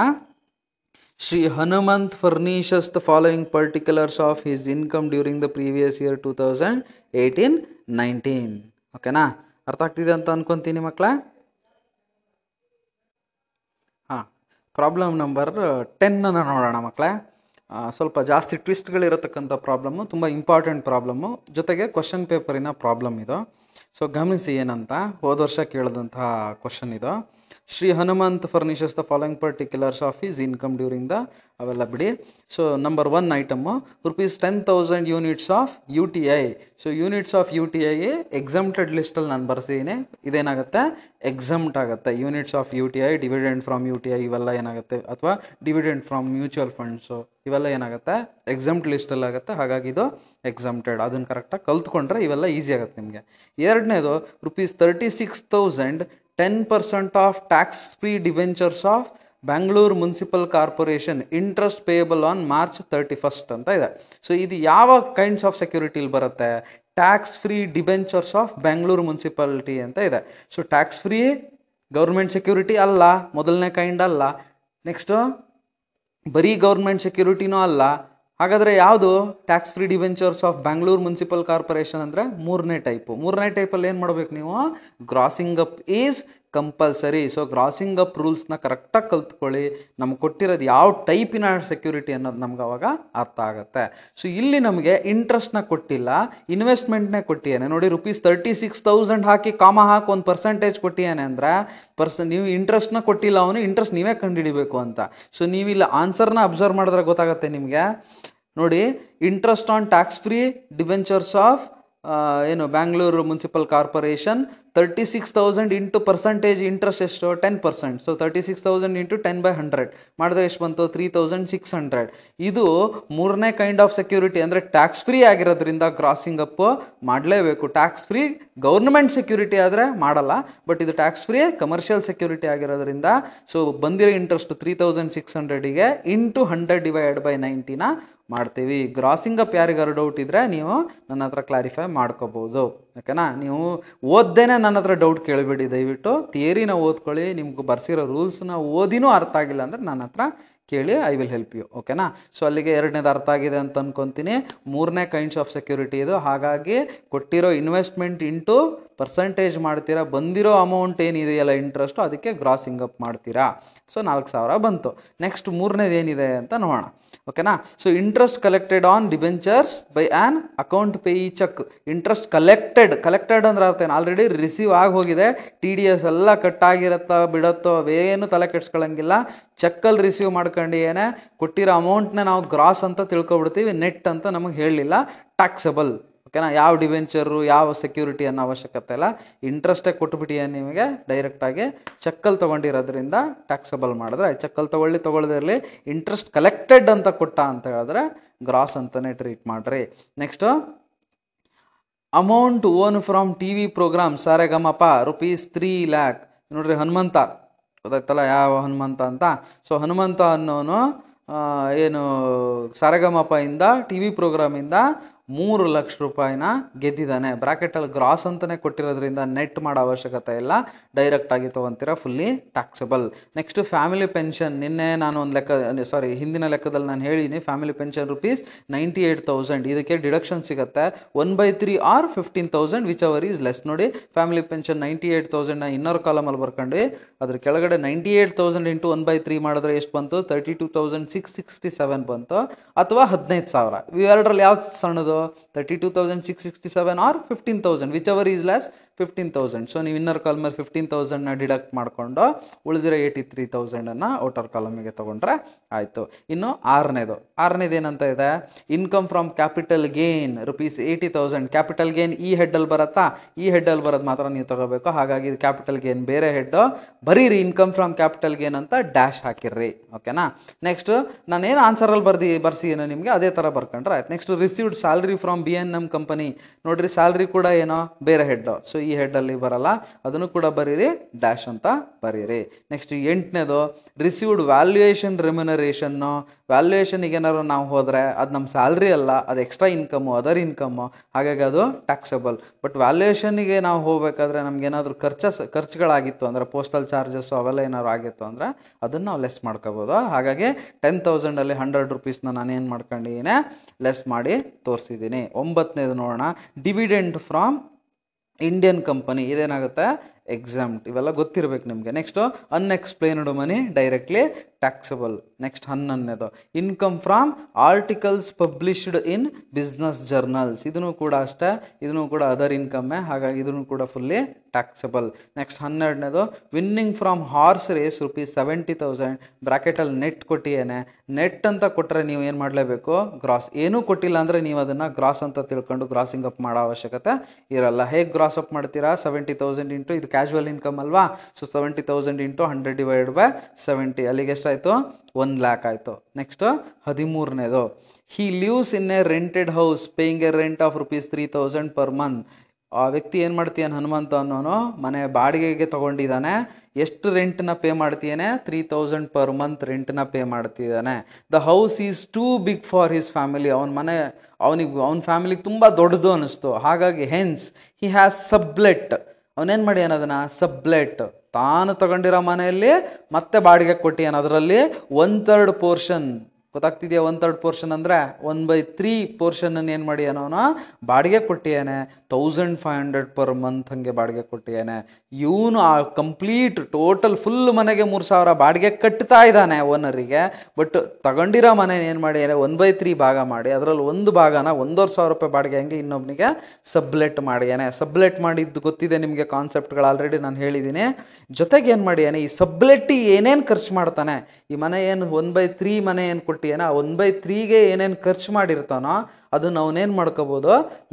Shri Hanumanth furnishes the following particulars of his income during the previous year two thousand eighteen nineteen ಓಕೆನಾ ಅರ್ಥ ಆಗ್ತಿದೆ ಅಂತ ಅನ್ಕೊಂತೀನಿ ಮಕ್ಕಳ ಹಾಂ. ಪ್ರಾಬ್ಲಮ್ ನಂಬರ್ ಟೆನ್ನನ್ನು ನೋಡೋಣ ಮಕ್ಕಳೇ ಸ್ವಲ್ಪ ಜಾಸ್ತಿ ಟ್ವಿಸ್ಟ್ಗಳಿರತಕ್ಕಂಥ ಪ್ರಾಬ್ಲಮ್ಮು, ತುಂಬ ಇಂಪಾರ್ಟೆಂಟ್ ಪ್ರಾಬ್ಲಮ್ಮು. ಜೊತೆಗೆ ಕ್ವಶನ್ ಪೇಪರಿನ ಪ್ರಾಬ್ಲಮ್ ಇದು. ಸೊ ಗಮನಿಸಿ ಏನಂತ? ಹೋದ ವರ್ಷ ಕೇಳಿದಂತಹ ಕ್ವಶನ್ ಇದು. Shri Hanumanth furnishes the following particulars of his income during the ಅವೆಲ್ಲ ಬಿಡಿ. So number one item rupees ten thousand units of U T I so units of U T I exempted ಲಿಸ್ಟಲ್ಲಿ ನಾನು ಬರ್ಸಿದ್ದೀನಿ ಇದೇನಾಗುತ್ತೆ? Exempt ಆಗುತ್ತೆ. Units of U T I dividend from U T I ಇವೆಲ್ಲ ಏನಾಗುತ್ತೆ? ಅಥವಾ dividend from mutual funds ಇವೆಲ್ಲ ಏನಾಗುತ್ತೆ? Exempt ಲಿಸ್ಟಲ್ಲಿ ಆಗುತ್ತೆ. ಹಾಗಾಗಿ ಇದು ಎಕ್ಸಮ್ಟೆಡ್ ಅದನ್ನು ಕರೆಕ್ಟಾಗಿ ಕಲ್ತ್ಕೊಂಡ್ರೆ ಇವೆಲ್ಲ ಈಸಿ ಆಗುತ್ತೆ ನಿಮಗೆ. ಎರಡನೇದು rupees thirty six thousand ten percent of tax free debentures of Bangalore municipal corporation interest payable on March thirty first ಅಂತ ಇದೆ. ಸೊ ಇದು ಯಾವ ಕೈಂಡ್ಸ್ ಆಫ್ ಸೆಕ್ಯೂರಿಟಿಲಿ ಬರುತ್ತೆ? Tax free debentures of Bangalore municipality ಅಂತ ಇದೆ. So tax free government security ಅಲ್ಲ, ಮೊದಲನೇ ಕೈಂಡ್ ಅಲ್ಲ. ನೆಕ್ಸ್ಟು ಬರೀ ಗೌರ್ಮೆಂಟ್ ಸೆಕ್ಯೂರಿಟಿನೂ ಅಲ್ಲ. ಹಾಗಾದರೆ ಯಾವುದು? Tax free debentures of Bangalore municipal corporation ಅಂದರೆ ಮೂರನೇ ಟೈಪು ಮೂರನೇ ಟೈಪಲ್ಲಿ ಏನು ಮಾಡ್ಬೇಕು ನೀವು? Grossing up is compulsory so grossing up ರೂಲ್ಸ್ನ ಕರೆಕ್ಟಾಗಿ ಕಲ್ತ್ಕೊಳ್ಳಿ. ನಮ್ಗೆ ಕೊಟ್ಟಿರೋದು ಯಾವ ಟೈಪಿನ ಸೆಕ್ಯೂರಿಟಿ ಅನ್ನೋದು ನಮ್ಗೆ ಅವಾಗ ಅರ್ಥ ಆಗುತ್ತೆ. ಸೊ ಇಲ್ಲಿ ನಮಗೆ ಇಂಟ್ರೆಸ್ಟ್ನ ಕೊಟ್ಟಿಲ್ಲ. ಇನ್ವೆಸ್ಟ್ಮೆಂಟ್ನೇ ಕೊಟ್ಟಿಯಾನೆ. ನೋಡಿ ರುಪೀಸ್ ತರ್ಟಿ ಸಿಕ್ಸ್ ತೌಸಂಡ್ ಹಾಕಿ ಕಾಮ ಹಾಕಿ ಒಂದು ಪರ್ಸೆಂಟೇಜ್ ಕೊಟ್ಟಿಯಾನೆ ಅಂದರೆ ಪರ್ಸನ್ ನೀವು ಇಂಟ್ರೆಸ್ಟ್ನ ಕೊಟ್ಟಿಲ್ಲ ಅವನು ಇಂಟ್ರೆಸ್ಟ್ ನೀವೇ ಕಂಡುಹಿಡಿಬೇಕು ಅಂತ. ಸೊ ನೀವಿಲ್ಲ ಆನ್ಸರ್ನ ಅಬ್ಸರ್ವ್ ಮಾಡಿದ್ರೆ ಗೊತ್ತಾಗುತ್ತೆ ನಿಮಗೆ. ನೋಡಿ interest on tax free debentures of ಏನು Bangalore municipal corporation thirty six thousand into percentage interest ಎಷ್ಟು? Ten percent so thirty six thousand into ten by hundred ಮಾಡಿದ್ರೆ ಎಷ್ಟು ಬಂತು? ತ್ರೀ ತೌಸಂಡ್ ಸಿಕ್ಸ್ ಹಂಡ್ರೆಡ್ ಇದು ಮೂರನೇ ಕೈಂಡ್ ಆಫ್ ಸೆಕ್ಯೂರಿಟಿ ಅಂದರೆ tax free ಆಗಿರೋದ್ರಿಂದ grossing up ಮಾಡಲೇಬೇಕು. ಟ್ಯಾಕ್ಸ್ ಫ್ರೀ ಗೌರ್ಮೆಂಟ್ ಸೆಕ್ಯೂರಿಟಿ ಆದರೆ ಮಾಡಲ್ಲ ಬಟ್ ಇದು ಟ್ಯಾಕ್ಸ್ ಫ್ರೀ ಕಮರ್ಷಿಯಲ್ ಸೆಕ್ಯೂರಿಟಿ ಆಗಿರೋದ್ರಿಂದ ಸೊ ಬಂದಿರೋ interest three thousand six ಹಂಡ್ರೆಡಿಗೆ into hundred divide by ನೈಂಟಿನ ಮಾಡ್ತೀವಿ. ಗ್ರಾಸಿಂಗ್ ಅಪ್ ಯಾರಿಗಾರು ಡೌಟ್ ಇದ್ದರೆ ನೀವು ನನ್ನ ಹತ್ರ ಕ್ಲಾರಿಫೈ ಮಾಡ್ಕೋಬೋದು. ಓಕೆನಾ? ನೀವು ಓದ್ದೇನೆ ನನ್ನ ಹತ್ರ ಡೌಟ್ ಕೇಳಬೇಡಿ. ದಯವಿಟ್ಟು ಥಿಯರಿನ ಓದ್ಕೊಳ್ಳಿ. ನಿಮ್ಗೆ ಬರ್ಸಿರೋ ರೂಲ್ಸ್ನ ಓದಿನೂ ಅರ್ಥ ಆಗಿಲ್ಲ ಅಂದರೆ ನನ್ನ ಹತ್ರ ಕೇಳಿ ಐ ವಿಲ್ ಹೆಲ್ಪ್ ಯು ಓಕೆನಾ? ಸೊ ಅಲ್ಲಿಗೆ ಎರಡನೇದು ಅರ್ಥ ಆಗಿದೆ ಅಂತ ಅನ್ಕೊಂತೀನಿ. ಮೂರನೇ ಕೈಂಡ್ಸ್ ಆಫ್ ಸೆಕ್ಯೂರಿಟಿ ಇದು. ಹಾಗಾಗಿ ಕೊಟ್ಟಿರೋ ಇನ್ವೆಸ್ಟ್ಮೆಂಟ್ ಇಂಟು ಪರ್ಸೆಂಟೇಜ್ ಮಾಡ್ತೀರಾ? ಬಂದಿರೋ ಅಮೌಂಟ್ ಏನಿದೆಯಲ್ಲ ಇಂಟ್ರೆಸ್ಟು ಅದಕ್ಕೆ ಗ್ರಾಸಿಂಗ್ ಅಪ್ ಮಾಡ್ತೀರಾ? ಸೊ ನಾಲ್ಕು ಸಾವಿರ ಬಂತು. ನೆಕ್ಸ್ಟ್ ಮೂರನೇದು ಏನಿದೆ ಅಂತ ನೋಡೋಣ. ಓಕೆನಾ so interest collected on debentures by an account payee cheque interest collected collected ಅಂದ್ರೆ ಅರ್ಥ ಏನು? ಆಲ್ರೆಡಿ ರಿಸೀವ್ ಆಗಿ ಹೋಗಿದೆ. ಟಿ ಡಿ ಎಸ್ ಎಲ್ಲ ಕಟ್ ಆಗಿರತ್ತೋ, ಬಿಡತ್ತೋ, ಅವೇನು ತಲೆ ಕೆಡ್ಸ್ಕೊಳಂಗಿಲ್ಲ. ಚೆಕ್ಕಲ್ಲಿ ರಿಸೀವ್ ಮಾಡ್ಕೊಂಡು ಏನೇ? ಕೊಟ್ಟಿರೋ ಅಮೌಂಟ್ನ ನಾವು ಗ್ರಾಸ್ ಅಂತ ತಿಳ್ಕೊಬಿಡ್ತೀವಿ ನೆಟ್ ಅಂತ ನಮಗೆ ಹೇಳಲಿಲ್ಲ. ಟ್ಯಾಕ್ಸಬಲ್ ಓಕೆನಾ ಯಾವ ಡಿವೆಂಚರು ಯಾವ ಸೆಕ್ಯೂರಿಟಿ ಅನ್ನೋ ಅವಶ್ಯಕತೆ ಇಲ್ಲ. ಇಂಟ್ರೆಸ್ಟೇ ಕೊಟ್ಬಿಟ್ಟಿಯ ನಿಮಗೆ? ಡೈರೆಕ್ಟಾಗಿ ಚೆಕ್ಕಲ್ಲಿ ತೊಗೊಂಡಿರೋದ್ರಿಂದ ಟ್ಯಾಕ್ಸಬಲ್ ಮಾಡಿದ್ರೆ ಚೆಕ್ಕಲ್ಲಿ ತೊಗೊಳ್ಳಿ ತೊಗೊಳ್ಳದೇ ಇರಲಿ. ಇಂಟ್ರೆಸ್ಟ್ ಕಲೆಕ್ಟೆಡ್ ಅಂತ ಕೊಟ್ಟ ಅಂತ ಹೇಳಿದ್ರೆ ಗ್ರಾಸ್ ಅಂತಲೇ ಟ್ರೀಟ್ ಮಾಡಿರಿ. Next amount won from T V program Saregamapa rupees three lakh ನೋಡ್ರಿ ಹನುಮಂತ. ಗೊತ್ತಾಯ್ತಲ್ಲ ಯಾವ ಹನುಮಂತ ಅಂತ? ಸೊ ಹನುಮಂತ ಅನ್ನೋನು ಏನು ಸಾರೆಗಮಪ ಇಂದ ಟಿ ವಿ ಪ್ರೋಗ್ರಾಮಿಂದ ಮೂರು ಲಕ್ಷ ರೂಪಾಯಿನ ಗೆದ್ದಿದ್ದಾನೆ. ಬ್ರಾಕೆಟಲ್ಲಿ ಗ್ರಾಸ್ ಅಂತಲೇ ಕೊಟ್ಟಿರೋದ್ರಿಂದ ನೆಟ್ ಮಾಡೋ ಅವಶ್ಯಕತೆ ಇಲ್ಲ. ಡೈರೆಕ್ಟ್ ಆಗಿ ತೊಗೊತೀರ fully taxable next family pension ನಿನ್ನೆ ನಾನು ಒಂದು ಲೆಕ್ಕ ಸಾರಿ ಹಿಂದಿನ ಲೆಕ್ಕದಲ್ಲಿ ನಾನು ಹೇಳಿದ್ದೀನಿ family pension rupees ninety eight thousand ಇದಕ್ಕೆ ಡಿಡಕ್ಷನ್ ಸಿಗುತ್ತೆ. One by three or fifteen thousand which ever is less ನೋಡಿ ಫ್ಯಾಮಿಲಿ ಪೆನ್ಷನ್ ನೈಂಟಿ ಏಯ್ಟ್ ತೌಸಂಡ್ನ ಇನ್ನರ್ ಕಾಲಮಲ್ಲಿ ಬರ್ಕೊಂಡು ಅದ್ರ ಕೆಳಗಡೆ ninety eight thousand into one by three ಮಾಡಿದ್ರೆ ಎಷ್ಟು ಬಂತು? Thirty two thousand six sixty seven ಬಂತು. ಅಥವಾ ಹದಿನೈದು ಸಾವಿರ. ಇವೆರಡರಲ್ಲಿ ಯಾವ್ದು ಸಣ್ಣದು? Salvador 32667 thousand 15000 whichever is less 15000 so ನೀವು ಇನ್ನರ್ ಕಾಲಮಲ್ಲಿ 15000 ನ ಡಿಡಕ್ಟ್ ಮಾಡಿಕೊಂಡು ಉಳಿದಿರೋ 83000 ಅನ್ನು ಔಟರ್ ಕಾಲಮಿಗೆ ತಗೊಂಡ್ರೆ ಆಯಿತು. ಇನ್ನು ಆರನೇದು. ಆರನೇದು ಏನಂತ ಇದೆ? Income from capital gain rupees eighty thousand capital gain ಈ ಹೆಡ್ಡಲ್ಲಿ ಬರುತ್ತಾ? ಈ ಹೆಡ್ಡಲ್ಲಿ ಬರೋದು ಮಾತ್ರ ನೀವು ತಗೋಬೇಕು. ಹಾಗಾಗಿ ಇದು ಕ್ಯಾಪಿಟಲ್ ಗೇನ್ ಬೇರೆ ಹೆಡ್ಡು ಬರೀರಿ ಇನ್ಕಮ್ ಫ್ರಮ್ ಕ್ಯಾಪಿಟಲ್ ಗೇನ್ ಅಂತ ಡ್ಯಾಶ್ ಹಾಕಿರ್ರಿ. ಓಕೆನಾ ನೆಕ್ಸ್ಟ್ ಏನು ಆನ್ಸರಲ್ಲಿ ಬರ್ಸಿ ಬರ್ಸಿದ್ದೀನೋ ನಿಮಗೆ, ಅದೇ ಥರ ಬರ್ಕೊಂಡ್ರೆ ಆಯ್ತು. Next received salary from B N M company ನೋಡ್ರಿ ಸ್ಯಾಲ್ರಿ ಕೂಡ ಏನೋ ಬೇರೆ ಹೆಡ್ಡು ಸೊ ಈ ಹೆಡ್ಡಲ್ಲಿ ಬರಲ್ಲ. ಅದನ್ನು ಕೂಡ ಬರೀರಿ ಡ್ಯಾಶ್ ಅಂತ ಬರೀರಿ. ನೆಕ್ಸ್ಟ್ ಎಂಟನೇದು ರಿಸೀವ್ಡ್ ವ್ಯಾಲ್ಯೂಯೇಷನ್ ರೆಮ್ಯುನರೇಷನ್ನು ವ್ಯಾಲ್ಯೂಯೇಷನ್ಗೆ ಏನಾದ್ರು ನಾವು ಹೋದರೆ ಅದು ನಮ್ಮ ಸ್ಯಾಲ್ರಿ ಅಲ್ಲ, ಅದು ಎಕ್ಸ್ಟ್ರಾ ಇನ್ಕಮು ಅದರ್ ಇನ್ಕಮ್ಮು ಹಾಗಾಗಿ ಅದು ಟ್ಯಾಕ್ಸಬಲ್ ಬಟ್ ವ್ಯಾಲ್ಯೂಯೇಷನ್ಗೆ ನಾವು ಹೋಗಬೇಕಾದ್ರೆ ನಮ್ಗೆ ಏನಾದರೂ ಖರ್ಚಸ್ ಖರ್ಚುಗಳಾಗಿತ್ತು ಅಂದರೆ ಪೋಸ್ಟಲ್ ಚಾರ್ಜಸ್ಸು ಅವೆಲ್ಲ ಏನಾದ್ರು ಆಗಿತ್ತು ಅಂದರೆ ಅದನ್ನು ನಾವು ಲೆಸ್ ಮಾಡ್ಕೋಬೋದು. ಹಾಗಾಗಿ ಟೆನ್ ತೌಸಂಡಲ್ಲಿ ಹಂಡ್ರೆಡ್ ರುಪೀಸ್ನ ನಾನೇನು ಮಾಡ್ಕೊಂಡಿದ್ದೀನಿ ಲೆಸ್ ಮಾಡಿ ತೋರಿಸಿದ್ದೀನಿ ಒಂಬತ್ತನೇದು ನೋಡೋಣ. ಡಿವಿಡೆಂಡ್ ಫ್ರಾಮ್ ಇಂಡಿಯನ್ ಕಂಪನಿ ಇದೇನಾಗುತ್ತೆ? ಎಕ್ಸಾಮ್ಟ್ ಇವೆಲ್ಲ ಗೊತ್ತಿರಬೇಕು ನಿಮಗೆ. Next unexplained money directly taxable next ಹನ್ನೊಂದನೇದು. Income from articles published in business journals ಇದನ್ನು ಕೂಡ ಅಷ್ಟೇ, ಇದನ್ನು ಕೂಡ ಅದರ್ ಇನ್ಕಮ್ಮೇ ಹಾಗಾಗಿ ಇದನ್ನು ಕೂಡ fully taxable next ಹನ್ನೆರಡನೇದು winning from horse race rupees seventy thousand ಬ್ರಾಕೆಟಲ್ಲಿ net ಕೊಟ್ಟಿಯೇನೆ. ನೆಟ್ ಅಂತ ಕೊಟ್ಟರೆ ನೀವು ಏನು ಮಾಡಲೇಬೇಕು? ಗ್ರಾಸ್ ಏನೂ ಕೊಟ್ಟಿಲ್ಲ ಅಂದರೆ ನೀವು ಅದನ್ನು ಗ್ರಾಸ್ ಅಂತ ತಿಳ್ಕೊಂಡು ಗ್ರಾಸಿಂಗ್ ಅಪ್ ಮಾಡೋ ಅವಶ್ಯಕತೆ ಇರಲ್ಲ. ಹೇಗೆ ಗ್ರಾಸ್ ಅಪ್ ಮಾಡ್ತೀರಾ? ಸೆವೆಂಟಿ ತೌಸಂಡ್ ಇಂಟು ಇದು ಕ್ಯಾಶುವಲ್ ಇನ್ಕಮ್ ಅಲ್ವಾ? So seventy thousand into hundred divide by seventy ಅಲ್ಲಿಗೆ ಎಷ್ಟಾಯಿತು ಒನ್ ಲ್ಯಾಕ್ ಆಯಿತು. Next ಹದಿಮೂರನೇದು. He lives in a rented house paying a rent of rupees three thousand per month ಆ ವ್ಯಕ್ತಿ ಏನು ಮಾಡ್ತೀಯಾನ ಹನುಮಂತ ಅನ್ನೋನು ಮನೆ ಬಾಡಿಗೆಗೆ ತೊಗೊಂಡಿದ್ದಾನೆ. ಎಷ್ಟು ರೆಂಟ್ನ ಪೇ ಮಾಡ್ತೀಯಾನೆ? ತ್ರೀ ತೌಸಂಡ್ ಪರ್ ಮಂತ್ ರೆಂಟ್ನ ಪೇ ಮಾಡ್ತಿದ್ದಾನೆ. The house is too big for his family ಅವನ ಮನೆ, ಅವನಿಗೆ, ಅವನ ಫ್ಯಾಮಿಲಿಗೆ ತುಂಬ ದೊಡ್ಡದು ಅನ್ನಿಸ್ತು ಹಾಗಾಗಿ ಹೆನ್ಸ್ ಹಿ ಹ್ಯಾಸ್ ಸಬ್ಲೆಟ್ ಅವನೇನು ಮಾಡಿ ಸಬ್ಲೆಟ್ ತಾನು ತಗೊಂಡಿರೋ ಮನೆಯಲ್ಲಿ ಮತ್ತೆ ಬಾಡಿಗೆ ಕೊಟ್ಟಿಯಾನ ಅದರಲ್ಲಿ? ಒನ್ ತರ್ಡ್ ಪೋರ್ಷನ್ ಗೊತ್ತಾಗ್ತಿದೆಯಾ? ಒನ್ ತರ್ಡ್ ಪೋರ್ಷನ್ ಅಂದರೆ ಒನ್ ಬೈ ತ್ರೀ ಪೋರ್ಷನನ್ನು ಏನು ಅವನು? ಬಾಡಿಗೆ ಕೊಟ್ಟಿಯಾನೆ. Thousand five hundred per month ಹಾಗೆ ಬಾಡಿಗೆ ಕೊಟ್ಟಿಯಾನೆ. ಇವನು ಆ ಕಂಪ್ಲೀಟ್ ಟೋಟಲ್ ಫುಲ್ ಮನೆಗೆ ಮೂರು ಸಾವಿರ ಬಾಡಿಗೆ ಕಟ್ತಾ ಇದ್ದಾನೆ ಓನರಿಗೆ ಬಟ್ ತಗೊಂಡಿರೋ ಮನೆ ಏನು ಮಾಡಿಯಾನೆ? ಒನ್ ಬೈ ತ್ರೀ ಭಾಗ ಮಾಡಿ. ಅದರಲ್ಲಿ ಒಂದು ಭಾಗನ ಒಂದೂವರೆ ಸಾವಿರ ರೂಪಾಯಿ ಬಾಡಿಗೆ ಹಂಗೆ ಇನ್ನೊಬ್ಬನಿಗೆ ಸಬ್ಲೆಟ್ ಮಾಡಿಯಾನೆ. ಸಬ್ಲೆಟ್ ಮಾಡಿದ್ದು ಗೊತ್ತಿದೆ ನಿಮಗೆ ಕಾನ್ಸೆಪ್ಟ್ಗಳು ಆಲ್ರೆಡಿ ನಾನು ಹೇಳಿದ್ದೀನಿ ಜೊತೆಗೆ ಏನು ಮಾಡಿಯಾನೆ? ಈ ಸಬ್ಲೆಟ್ಟಿ ಏನೇನು ಖರ್ಚು ಮಾಡ್ತಾನೆ? ಈ ಮನೆ ಏನು ಒನ್ ಬೈ ತ್ರೀ ಮನೆ ಏನು ಕೊಟ್ಟಿದ್ದಾನೆ ಏನೋ ಒನ್ ಬೈ ತ್ರೀಗೆ ಏನೇನು ಖರ್ಚು ಮಾಡಿರ್ತಾನೋ ಅದನ್ನ ಅವನೇನು ಮಾಡ್ಕೋಬೋದು?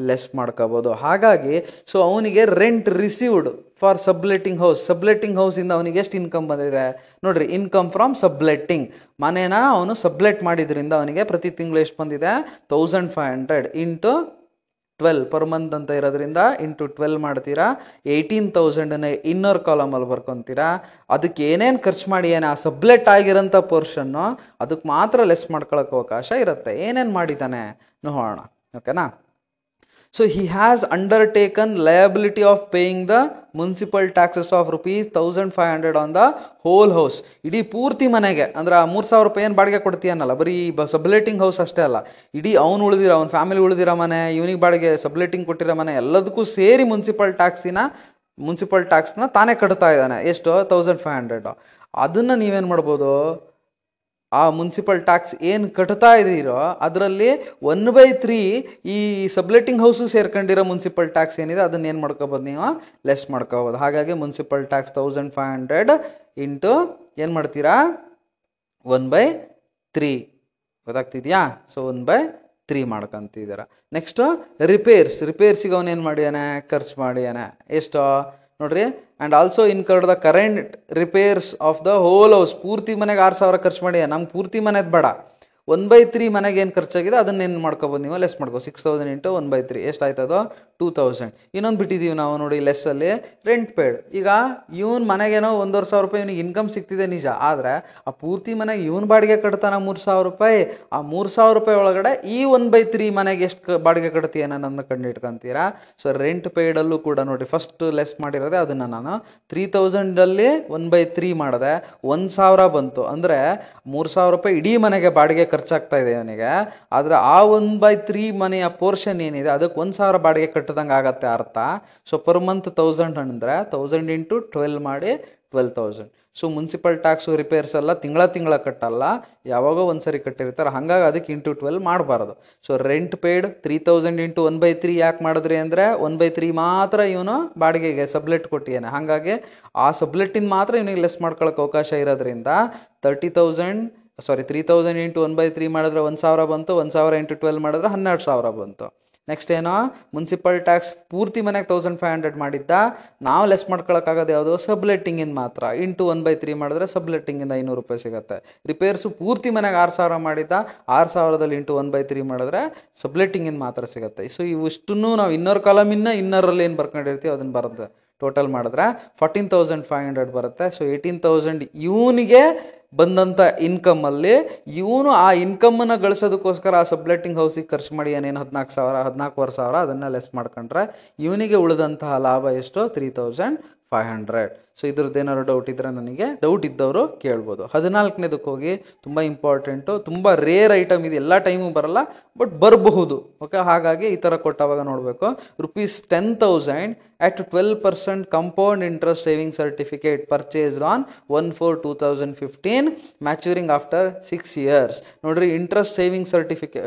ಲೆಸ್ ಮಾಡ್ಕೋಬೋದು. ಹಾಗಾಗಿ ಸೊ ಅವನಿಗೆ rent received for subletting house subletting ಹೌಸಿಂದ ಅವನಿಗೆ ಎಷ್ಟು ಇನ್ಕಮ್ ಬಂದಿದೆ? ನೋಡಿರಿ ಇನ್ಕಮ್ ಫ್ರಮ್ ಸಬ್ಲೆಟ್ಟಿಂಗ್ ಮನೇನ ಅವನು ಸಬ್ಲೆಟ್ ಮಾಡಿದ್ರಿಂದ ಅವನಿಗೆ ಪ್ರತಿ ತಿಂಗಳು ಎಷ್ಟು ಬಂದಿದೆ? Thousand five hundred into twelve per month ಅಂತ ಇರೋದ್ರಿಂದ ಇಂಟು ಟ್ವೆಲ್ ಮಾಡ್ತೀರಾ? ಏಯ್ಟೀನ್ ತೌಸಂಡನ್ನ ಇನ್ನರ್ ಕಾಲಮಲ್ಲಿ ಬರ್ಕೊತೀರಾ? ಅದಕ್ಕೆ ಏನೇನು ಖರ್ಚು ಮಾಡಿ ಏನು ಆ ಸಬ್ಲೆಟ್ ಆಗಿರೋಂಥ ಪೋರ್ಷನ್ನು ಅದಕ್ಕೆ ಮಾತ್ರ ಲೆಸ್ ಮಾಡ್ಕೊಳ್ಳೋಕೆ ಅವಕಾಶ ಇರುತ್ತೆ. ಏನೇನು ಮಾಡಿದ್ದಾನೆ? ನೋಡೋಣ ಓಕೆನಾ so he has undertaken liability of paying the municipal taxes of rupees thousand five hundred on the whole house ಇಡೀ ಪೂರ್ತಿ ಮನೆಗೆ, ಅಂದ್ರೆ ಆ ಮೂರು ಸಾವಿರ ರೂಪಾಯಿ ಏನು ಬಾಡಿಗೆ ಕೊಡ್ತೀಯನ್ನಲ್ಲ, ಬರೀ ಸಬ್ಲೆಟಿಂಗ್ ಹೌಸ್ ಅಷ್ಟೇ ಅಲ್ಲ, ಇಡೀ ಅವ್ನು ಉಳಿದಿರೋ, ಅವ್ನ ಫ್ಯಾಮಿಲಿ ಉಳಿದಿರೋ ಮನೆ, ಇವನಿಗೆ ಬಾಡಿಗೆ ಸಬ್ಲೆಟಿಂಗ್ ಕೊಟ್ಟಿರೋ ಮನೆ, ಎಲ್ಲದಕ್ಕೂ ಸೇರಿ ಮುನ್ಸಿಪಲ್ ಟ್ಯಾಕ್ಸಿನ ಮುನ್ಸಿಪಲ್ ಟ್ಯಾಕ್ಸ್ನ ತಾನೇ ಕಟ್ತಾ ಇದ್ದಾನೆ. ಎಷ್ಟು? ತೌಸಂಡ್ ಫೈವ್ ಹಂಡ್ರೆಡು ಅದನ್ನು ನೀವೇನು ಮಾಡ್ಬೋದು? ಆ ಮುನ್ಸಿಪಲ್ ಟ್ಯಾಕ್ಸ್ ಏನು ಕಟ್ತಾ ಇದ್ದೀರೋ ಅದರಲ್ಲಿ ಒನ್ ಬೈ ತ್ರೀ ಈ ಸಬ್ಲೆಟಿಂಗ್ ಹೌಸು ಸೇರ್ಕೊಂಡಿರೋ ಮುನ್ಸಿಪಲ್ ಟ್ಯಾಕ್ಸ್ ಏನಿದೆ ಅದನ್ನ ಏನು ಮಾಡ್ಕೋಬೋದು ನೀವು ಲೆಸ್ ಮಾಡ್ಕೋಬೋದು. ಹಾಗಾಗಿ municipal tax thousand five hundred into ಏನು ಮಾಡ್ತೀರಾ? ಒನ್ ಬೈ ತ್ರೀ ಗೊತ್ತಾಗ್ತಿದ್ಯಾ? ಸೊ ಒನ್ ಬೈ ತ್ರೀ ಮಾಡ್ಕೊಂತಿದ್ದೀರ. ನೆಕ್ಸ್ಟು ರಿಪೇರ್ಸ್ ರಿಪೇರ್ಸಿಗೆ ಅವನೇನು ಮಾಡ್ಯಾನೆ ಖರ್ಚು ಮಾಡ್ಯಾನೆ ಎಷ್ಟು? ನೋಡ್ರಿ? And also incurred the current repairs of the whole house ಪೂರ್ತಿ ಮನೆಗೆ ಆರು ಸಾವಿರ ಖರ್ಚು ಮಾಡಿ. ನಮ್ಗೆ ಪೂರ್ತಿ ಮನೆದು ಬೇಡ. ಒನ್ ಬೈ ತ್ರೀ ಮನೆಗೆ ಏನು ಖರ್ಚಾಗಿದೆ ಅದನ್ನೇನು ಮಾಡ್ಕೊಬೋದು ನೀವು? ಲೆಸ್ ಮಾಡ್ಕೋ six thousand into one by three ಎಷ್ಟಾಯ್ತದೋ two thousand ಇನ್ನೊಂದು ಬಿಟ್ಟಿದ್ದೀವಿ ನಾವು ನೋಡಿ ಲೆಸ್ಸಲ್ಲಿ ರೆಂಟ್ ಪೇಡ್ ಈಗ ಇವನ್ ಮನೆಗೇನೋ ಒಂದೂವರೆ ಸಾವಿರ ರೂಪಾಯಿ ಇವನಿಗೆ ಇನ್ಕಮ್ ಸಿಗ್ತಿದೆ ನಿಜ. ಆದರೆ ಆ ಪೂರ್ತಿ ಮನೆಗೆ ಇವನ್ ಬಾಡಿಗೆ ಕಟ್ತಾನೆ ಮೂರು ಸಾವಿರ ರೂಪಾಯಿ. ಆ ಮೂರು ಸಾವಿರ ರೂಪಾಯಿ ಒಳಗಡೆ ಈ ಒನ್ ಬೈ ತ್ರೀ ಮನೆಗೆ ಎಷ್ಟು ಬಾಡಿಗೆ ಕಟ್ತೀಯ ನನ್ನ ಕಂಡು ಇಟ್ಕೊಂತೀರಾ? ಸೊ ರೆಂಟ್ ಪೇಡಲ್ಲೂ ಕೂಡ ನೋಡಿ ಫಸ್ಟ್ ಲೆಸ್ ಮಾಡಿರೋದೆ ಅದನ್ನು ನಾನು. ತ್ರೀ ತೌಸಂಡಲ್ಲಿ ಒನ್ ಬೈ ತ್ರೀ ಮಾಡಿದೆ. ಒಂದು ಸಾವಿರ ಬಂತು. ಅಂದರೆ ಮೂರು ಸಾವಿರ ರೂಪಾಯಿ ಇಡೀ ಮನೆಗೆ ಬಾಡಿಗೆ ಖರ್ಚಾಗ್ತಾ ಇದೆ ಅವನಿಗೆ. ಆದರೆ ಆ ಒನ್ ಬೈ ತ್ರೀ ಮನೆಯ ಪೋರ್ಷನ್ ಏನಿದೆ, ಅದಕ್ಕೆ ಒಂದು ಸಾವಿರ ಬಾಡಿಗೆ ಕಟ್ಟದಂಗೆ ಆಗತ್ತೆ ಅರ್ಥ. ಸೊ ಪರ್ ಮಂತ್ ತೌಸಂಡ್ ಅಂದರೆ ತೌಸಂಡ್ ಇಂಟು ಟ್ವೆಲ್ ಮಾಡಿ twelve thousand so municipal tax repairs ಎಲ್ಲ ತಿಂಗಳ ತಿಂಗಳ ಕಟ್ಟಲ್ಲ. ಯಾವಾಗೋ ಒಂದು ಸರಿ ಕಟ್ಟಿರ್ತಾರೆ, ಹಾಗಾಗಿ ಅದಕ್ಕೆ ಇಂಟು ಟ್ವೆಲ್ ಮಾಡಬಾರ್ದು. So rent paid three thousand into one by three ಯಾಕೆ ಮಾಡಿದ್ರಿ ಅಂದರೆ ಒನ್ ಬೈ ತ್ರೀ ಮಾತ್ರ ಇವನು ಬಾಡಿಗೆಗೆ ಸಬ್ಲೆಟ್ ಕೊಟ್ಟಿದ್ದಾನೆ. ಹಾಗಾಗಿ ಆ ಸಬ್ಲೆಟ್ಟಿಂದ ಮಾತ್ರ ಇವನಿಗೆ ಲೆಸ್ ಮಾಡ್ಕೊಳ್ಳೋಕೆ ಅವಕಾಶ ಇರೋದ್ರಿಂದ thirty thousand sorry three thousand into one by three ಮಾಡಿದ್ರೆ ಒಂದು ಸಾವಿರ ಬಂತು, ಒಂದು ಸಾವಿರ ಇಂಟು ಟ್ವೆಲ್ ಮಾಡಿದ್ರೆ ಹನ್ನೆರಡು ಸಾವಿರ ಬಂತು. ನೆಕ್ಸ್ಟ್ ಏನೋ ಮುನ್ಸಿಪಲ್ ಟ್ಯಾಕ್ಸ್ ಪೂರ್ತಿ ಮನೆಗೆ ತೌಸಂಡ್ ಫೈವ್ ಹಂಡ್ರೆಡ್ ಮಾಡಿದ್ದ, ನಾವು ಲೆಸ್ ಮಾಡ್ಕೊಳಕ್ಕಾಗೋದು ಯಾವುದು ಸಬ್ಲೆಟ್ಟಿಂಗಿಂದ ಮಾತ್ರ. ಇಂಟು ಒನ್ ಬೈ ತ್ರೀ ಮಾಡಿದ್ರೆ ಸಬ್ಲೆಟ್ಟಿಂಗಿಂದ ಐನೂರು ರೂಪಾಯಿ ಸಿಗುತ್ತೆ. ರಿಪೇರ್ಸು ಪೂರ್ತಿ ಮನೆಗೆ ಆರು ಸಾವಿರ ಮಾಡಿದ್ದ, ಆರು ಸಾವಿರದಲ್ಲಿ ಇಂಟು ಒನ್ ಬೈ ತ್ರೀ ಮಾಡಿದ್ರೆ ಸಬ್ಲೆಟ್ಟಿಂಗಿಂದ ಮಾತ್ರ ಸಿಗುತ್ತೆ. ಸೊ ಇವಿಷ್ಟನ್ನು ನಾವು ಇನ್ನರ್ ಕಾಲಮಿನ್ನ ಇನ್ನರಲ್ಲಿ ಏನು ಬರ್ಕೊಂಡಿರ್ತೀವಿ ಅದನ್ನು ಬರುತ್ತೆ ಟೋಟಲ್ ಮಾಡಿದ್ರೆ ಫಾರ್ಟೀನ್ ತೌಸಂಡ್ ಫೈವ್ ಹಂಡ್ರೆಡ್ ಬರುತ್ತೆ. ಸೊ ಏಯ್ಟೀನ್ ತೌಸಂಡ್ ಇವನಿಗೆ ಬಂದಂಥ ಇನ್ಕಮಲ್ಲಿ ಇವನು ಆ ಇನ್ಕಮನ್ನು ಗಳಿಸೋದಕ್ಕೋಸ್ಕರ ಆ ಸಬ್ಲೆಟಿಂಗ್ ಹೌಸಿಗೆ ಖರ್ಚು ಮಾಡಿ ಏನೇನು ಹದಿನಾಲ್ಕು ಸಾವಿರ, ಹದಿನಾಲ್ಕುವರೆ ಸಾವಿರ ಅದನ್ನು ಲೆಸ್ ಮಾಡ್ಕೊಂಡ್ರೆ ಇವನಿಗೆ ಉಳಿದಂತಹ ಲಾಭ ಎಷ್ಟು? Three thousand five hundred so ಇದ್ರದ್ದು ಏನಾದ್ರು ಡೌಟ್ ಇದ್ದರೆ ನನಗೆ ಡೌಟ್ ಇದ್ದವರು ಕೇಳ್ಬೋದು. ಹದಿನಾಲ್ಕನೇದಕ್ಕೆ ಹೋಗಿ ತುಂಬ ಇಂಪಾರ್ಟೆಂಟು ತುಂಬ ರೇರ್ ಐಟಮ್ ಇದು ಎಲ್ಲ ಟೈಮು ಬರಲ್ಲ ಬಟ್ ಬರಬಹುದು. ಓಕೆ ಹಾಗಾಗಿ ಈ ಥರ ಕೊಟ್ಟವಾಗ ನೋಡಬೇಕು. Rupees ten thousand at twelve percent compound interest saving certificate purchased on one four two thousand fifteen maturing after six years ನೋಡ್ರಿ interest saving certificate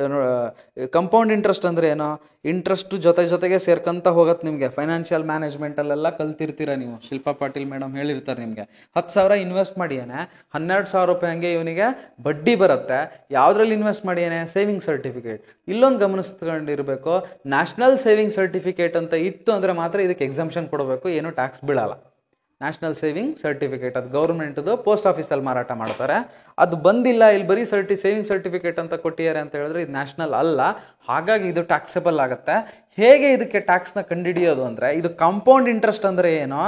compound interest ಅಂದರೆ ಏನೋ? ಇಂಟ್ರೆಸ್ಟ್ ಜೊತೆ ಜೊತೆಗೆ ಸೇರ್ಕೊಂತ ಹೋಗತ್ತೆ ನಿಮಗೆ. ಫೈನಾನ್ಷಿಯಲ್ ಮ್ಯಾನೇಜ್ಮೆಂಟಲ್ಲೆಲ್ಲ ಕಲ್ತಿರ್ತೀರ ನೀವು. ಶಿಲ್ಪಾ ಪಾಟೀಲ್ ಮೇಡಮ್ ಹೇಳಿರ್ತಾರೆ ನಿಮಗೆ. ಹತ್ತು ಸಾವಿರ ಇನ್ವೆಸ್ಟ್ ಮಾಡಿಯೇನೆ ಹನ್ನೆರಡು ಸಾವಿರ ರೂಪಾಯಿ ಹಂಗೆ ಇವನಿಗೆ ಬಡ್ಡಿ ಬರುತ್ತೆ. ಯಾವುದ್ರಲ್ಲಿ ಇನ್ವೆಸ್ಟ್ ಮಾಡಿಯೇನೆ ಸೇವಿಂಗ್ ಸರ್ಟಿಫಿಕೇಟ್ ಇಲ್ಲೊಂದು ಗಮನಿಸ್ಕೊಂಡಿರಬೇಕು ನ್ಯಾಷನಲ್ ಸೇವಿಂಗ್ ಸರ್ಟಿಫಿಕೇಟ್ ಅಂತ ಇತ್ತು ಅಂದರೆ ಮಾತ್ರ ಇದಕ್ಕೆ ಎಕ್ಸಾಮ್ಷನ್ ಕೊಡಬೇಕು, ಏನು ಟ್ಯಾಕ್ಸ್ ಬೀಳಲ್ಲ. ನ್ಯಾಷನಲ್ ಸೇವಿಂಗ್ ಸರ್ಟಿಫಿಕೇಟ್ ಅದು ಗೌರ್ಮೆಂಟ್ದು ಪೋಸ್ಟ್ ಆಫೀಸಲ್ಲಿ ಮಾರಾಟ ಮಾಡ್ತಾರೆ. ಅದು ಬಂದಿಲ್ಲ, ಇಲ್ಲಿ ಬರೀ ಸರ್ಟಿ ಸೇವಿಂಗ್ ಸರ್ಟಿಫಿಕೇಟ್ ಅಂತ ಕೊಟ್ಟಿದ್ದಾರೆ ಅಂತ ಹೇಳಿದ್ರೆ ಇದು ನ್ಯಾಷನಲ್ ಅಲ್ಲ. ಹಾಗಾಗಿ ಇದು ಟ್ಯಾಕ್ಸಬಲ್ ಆಗುತ್ತೆ. ಹೇಗೆ ಇದಕ್ಕೆ ಟ್ಯಾಕ್ಸ್ನ ಕಂಡುಹಿಡಿಯೋದು ಅಂದರೆ, ಇದು ಕಾಂಪೌಂಡ್ ಇಂಟ್ರೆಸ್ಟ್ ಅಂದರೆ ಏನು?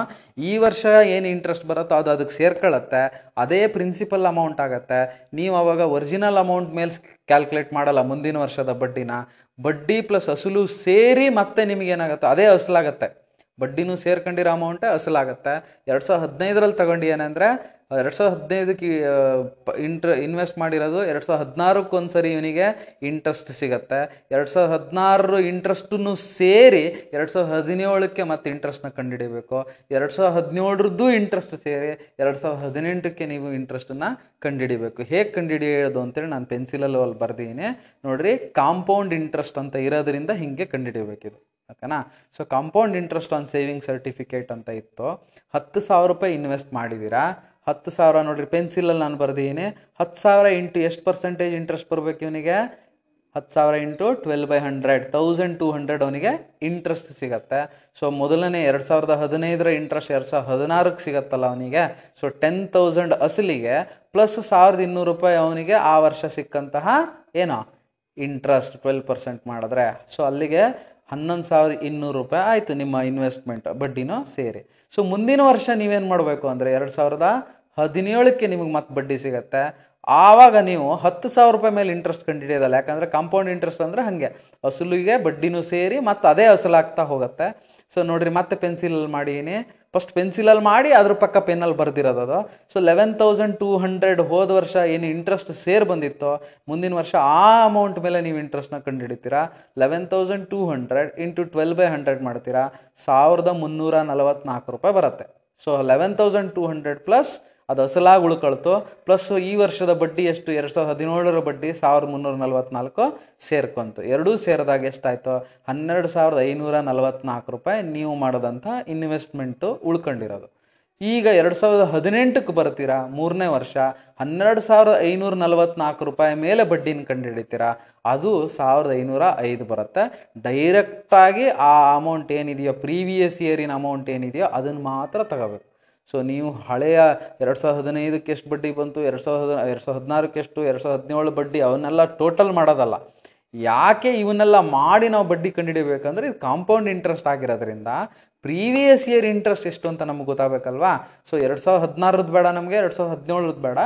ಈ ವರ್ಷ ಏನು ಇಂಟ್ರೆಸ್ಟ್ ಬರುತ್ತೋ ಅದು ಅದಕ್ಕೆ ಸೇರ್ಕೊಳ್ಳುತ್ತೆ. ಅದೇ ಪ್ರಿನ್ಸಿಪಲ್ ಅಮೌಂಟ್ ಆಗುತ್ತೆ. ನೀವು ಅವಾಗ ಒರಿಜಿನಲ್ ಅಮೌಂಟ್ ಮೇಲೆ ಕ್ಯಾಲ್ಕುಲೇಟ್ ಮಾಡಲ್ಲ ಮುಂದಿನ ವರ್ಷದ ಬಡ್ಡಿನ. ಬಡ್ಡಿ ಪ್ಲಸ್ ಅಸಲು ಸೇರಿ ಮತ್ತೆ ನಿಮಗೆ ಏನಾಗುತ್ತೆ ಅದೇ ಅಸಲಾಗತ್ತೆ ಬಡ್ಡಿನೂ ಸೇರ್ಕೊಂಡಿರೋ ಅಮೌಂಟೇ ಅಸಲಾಗತ್ತೆ. ಎರಡು ಸಾವಿರ ಹದಿನೈದರಲ್ಲಿ ತಗೊಂಡು ಏನಂದರೆ, ಎರಡು ಸಾವಿರ ಹದಿನೈದಕ್ಕೆ ಇಂಟ್ರ ಇನ್ವೆಸ್ಟ್ ಮಾಡಿರೋದು ಎರಡು ಸಾವಿರ ಹದಿನಾರಕ್ಕೆ ಒಂದ್ಸರಿ ಇವನಿಗೆ ಇಂಟ್ರೆಸ್ಟ್ ಸಿಗತ್ತೆ. ಎರಡು ಸಾವಿರ ಹದಿನಾರರ ಇಂಟ್ರೆಸ್ಟನ್ನು ಸೇರಿ ಎರಡು ಸಾವಿರದ ಹದಿನೇಳಕ್ಕೆ ಮತ್ತೆ ಇಂಟ್ರೆಸ್ಟ್ನ ಕಂಡುಹಿಡಿಬೇಕು ಎರಡು ಸಾವಿರ ಹದಿನೇಳರದ್ದು ಇಂಟ್ರೆಸ್ಟ್ ಸೇರಿ ಎರಡು ಸಾವಿರ ಹದಿನೆಂಟಕ್ಕೆ ನೀವು ಇಂಟ್ರೆಸ್ಟನ್ನು ಕಂಡುಹಿಡಿಬೇಕು ಹೇಗೆ ಕಂಡುಹಿಡಿಯೋದು ಅಂತೇಳಿ ನಾನು ಪೆನ್ಸಿಲಲ್ಲಿ ಅಲ್ಲಿ ಬರ್ದಿದ್ದೀನಿ. ನೋಡಿರಿ ಕಾಂಪೌಂಡ್ ಇಂಟ್ರೆಸ್ಟ್ ಅಂತ ಇರೋದ್ರಿಂದ ಹಿಂಗೆ ಕಂಡುಹಿಡಿಯಬೇಕಿದು ಓಕೆನಾ? So compound interest on saving certificate ಅಂತ ಇತ್ತು. ಹತ್ತು ಸಾವಿರ ರೂಪಾಯಿ ಇನ್ವೆಸ್ಟ್ ಮಾಡಿದ್ದೀರಾ ಹತ್ತು ಸಾವಿರ ನೋಡಿರಿ ಪೆನ್ಸಿಲಲ್ಲಿ ನಾನು ಬರ್ದೀನಿ ಹತ್ತು ಸಾವಿರ ಇಂಟು ಎಷ್ಟು ಪರ್ಸೆಂಟೇಜ್ ಇಂಟ್ರೆಸ್ಟ್ ಬರಬೇಕು ಇವನಿಗೆ? ಹತ್ತು ಸಾವಿರ into twelve by hundred thousand two hundred ಅವನಿಗೆ ಇಂಟ್ರೆಸ್ಟ್ ಸಿಗತ್ತೆ. ಸೊ ಮೊದಲನೇ ಎರಡು ಸಾವಿರದ ಹದಿನೈದರ ಇಂಟ್ರೆಸ್ಟ್ ಎರಡು ಸಾವಿರದ ಹದಿನಾರಕ್ಕೆ ಸಿಗತ್ತಲ್ಲ ಅವನಿಗೆ? ಸೊ ಟೆನ್ ತೌಸಂಡ್ ಅಸಲಿಗೆ ಪ್ಲಸ್ ಸಾವಿರದ ಇನ್ನೂರು ರೂಪಾಯಿ ಅವನಿಗೆ ಆ ವರ್ಷ ಸಿಕ್ಕಂತಹ, ಏನೋ ಇಂಟ್ರೆಸ್ಟ್ ಟ್ವೆಲ್ ಪರ್ಸೆಂಟ್ ಮಾಡಿದ್ರೆ. ಸೊ ಅಲ್ಲಿಗೆ ಹನ್ನೊಂದು ಸಾವಿರದ ಇನ್ನೂರು ರೂಪಾಯಿ ಆಯಿತು ನಿಮ್ಮ ಇನ್ವೆಸ್ಟ್ಮೆಂಟ್ ಬಡ್ಡಿನೂ ಸೇರಿ. ಸೊ ಮುಂದಿನ ವರ್ಷ ನೀವೇನು ಮಾಡಬೇಕು ಅಂದರೆ ಎರಡು ಸಾವಿರದ ಹದಿನೇಳಕ್ಕೆ ನಿಮಗೆ ಮತ್ತೆ ಬಡ್ಡಿ ಸಿಗತ್ತೆ. ಆವಾಗ ನೀವು ಹತ್ತು ಸಾವಿರ ರೂಪಾಯಿ ಮೇಲೆ ಇಂಟ್ರೆಸ್ಟ್ ಕಂಡುಹಿಡಿಯೋದಲ್ಲ ಯಾಕಂದರೆ ಕಾಂಪೌಂಡ್ ಇಂಟ್ರೆಸ್ಟ್ ಅಂದರೆ ಹಾಗೆ. ಅಸಲಿಗೆ ಬಡ್ಡಿನೂ ಸೇರಿ ಮತ್ತು ಅದೇ ಅಸಲಾಗ್ತಾ ಹೋಗುತ್ತೆ. ಸೊ ನೋಡ್ರಿ, ಮತ್ತೆ ಪೆನ್ಸಿಲಲ್ಲಿ ಮಾಡೀನಿ ಫಸ್ಟ್ ಪೆನ್ಸಿಲಲ್ಲಿ ಮಾಡಿ, ಅದ್ರ ಪಕ್ಕ ಪೆನ್ನಲ್ಲಿ ಬರ್ದಿರೋದು ಅದು. So eleven thousand two hundred ಹೋದ ವರ್ಷ ಏನು ಇಂಟ್ರೆಸ್ಟ್ ಸೇರ್ ಬಂದಿತ್ತೋ, ಮುಂದಿನ ವರ್ಷ ಆ ಅಮೌಂಟ್ ಮೇಲೆ ನೀವು ಇಂಟ್ರೆಸ್ಟ್ನ ಕಂಡುಹಿಡಿತೀರಾ. Eleven thousand two hundred into twelve by hundred ಮಾಡ್ತೀರಾ. ಸಾವಿರದ ಮುನ್ನೂರ ನಲವತ್ನಾಲ್ಕು ರೂಪಾಯಿ ಬರುತ್ತೆ. So eleven thousand two hundred plus ಅದು ಅಸಲಾಗಿ ಉಳ್ಕೊಳ್ತು. ಪ್ಲಸ್ ಈ ವರ್ಷದ ಬಡ್ಡಿ ಎಷ್ಟು? ಎರಡು ಸಾವಿರದ ಹದಿನೇಳರ ಬಡ್ಡಿ ಸಾವಿರದ ಮುನ್ನೂರ ನಲ್ವತ್ನಾಲ್ಕು ಸೇರ್ಕೊಂತು. ಎರಡೂ ಸೇರಿದಾಗ ಎಷ್ಟಾಯ್ತು? ಹನ್ನೆರಡು ಸಾವಿರದ ಐನೂರ ನಲವತ್ನಾಲ್ಕು ರೂಪಾಯಿ ನೀವು ಮಾಡಿದಂಥ ಇನ್ವೆಸ್ಟ್ಮೆಂಟು ಉಳ್ಕೊಂಡಿರೋದು. ಈಗ ಎರಡು ಸಾವಿರದ ಹದಿನೆಂಟಕ್ಕೆ ಬರ್ತೀರಾ? ಮೂರನೇ ವರ್ಷ. ಹನ್ನೆರಡು ಸಾವಿರದ ಐನೂರ ನಲವತ್ನಾಲ್ಕು ರೂಪಾಯಿ ಮೇಲೆ ಬಡ್ಡಿನ ಕಂಡುಹಿಡಿತೀರಾ? ಅದು ಸಾವಿರದ ಐನೂರ ಐದು ಬರುತ್ತೆ. ಡೈರೆಕ್ಟಾಗಿ ಆ ಅಮೌಂಟ್ ಏನಿದೆಯೋ ಪ್ರೀವಿಯಸ್ ಇಯರಿನ ಅಮೌಂಟ್ ಏನಿದೆಯೋ, ಅದನ್ನು ಮಾತ್ರ ತಗೋಬೇಕು. ಸೊ ನೀವು ಹಳೆಯ ಎರಡು ಸಾವಿರದ ಹದಿನೈದಕ್ಕೆ ಎಷ್ಟು ಬಡ್ಡಿ ಬಂತು? ಎರಡು ಸಾವಿರದ ಎರಡು ಸಾವಿರದ ಹದಿನಾರಕ್ಕೆ ಎಷ್ಟು? ಎರಡು ಸಾವಿರದ ಹದಿನೇಳು ಬಡ್ಡಿ, ಅವನ್ನೆಲ್ಲ ಟೋಟಲ್ ಮಾಡೋದಲ್ಲ. ಯಾಕೆ ಇವನ್ನೆಲ್ಲ ಮಾಡಿ ನಾವು ಬಡ್ಡಿ ಕಂಡುಹಿಡಿಬೇಕಂದ್ರೆ ಇದು ಕಾಂಪೌಂಡ್ ಇಂಟ್ರೆಸ್ಟ್ ಆಗಿರೋದ್ರಿಂದ ಪ್ರೀವಿಯಸ್ ಇಯರ್ ಇಂಟ್ರೆಸ್ಟ್ ಎಷ್ಟು ಅಂತ ನಮ್ಗೆ ಗೊತ್ತಾಗಬೇಕಲ್ವಾ? ಸೊ ಎರಡು ಸಾವಿರದ ಹದಿನಾರದ್ದು ಬೇಡ ನಮಗೆ, ಎರಡು ಸಾವಿರದ ಹದಿನೇಳರದ್ದು ಬೇಡ.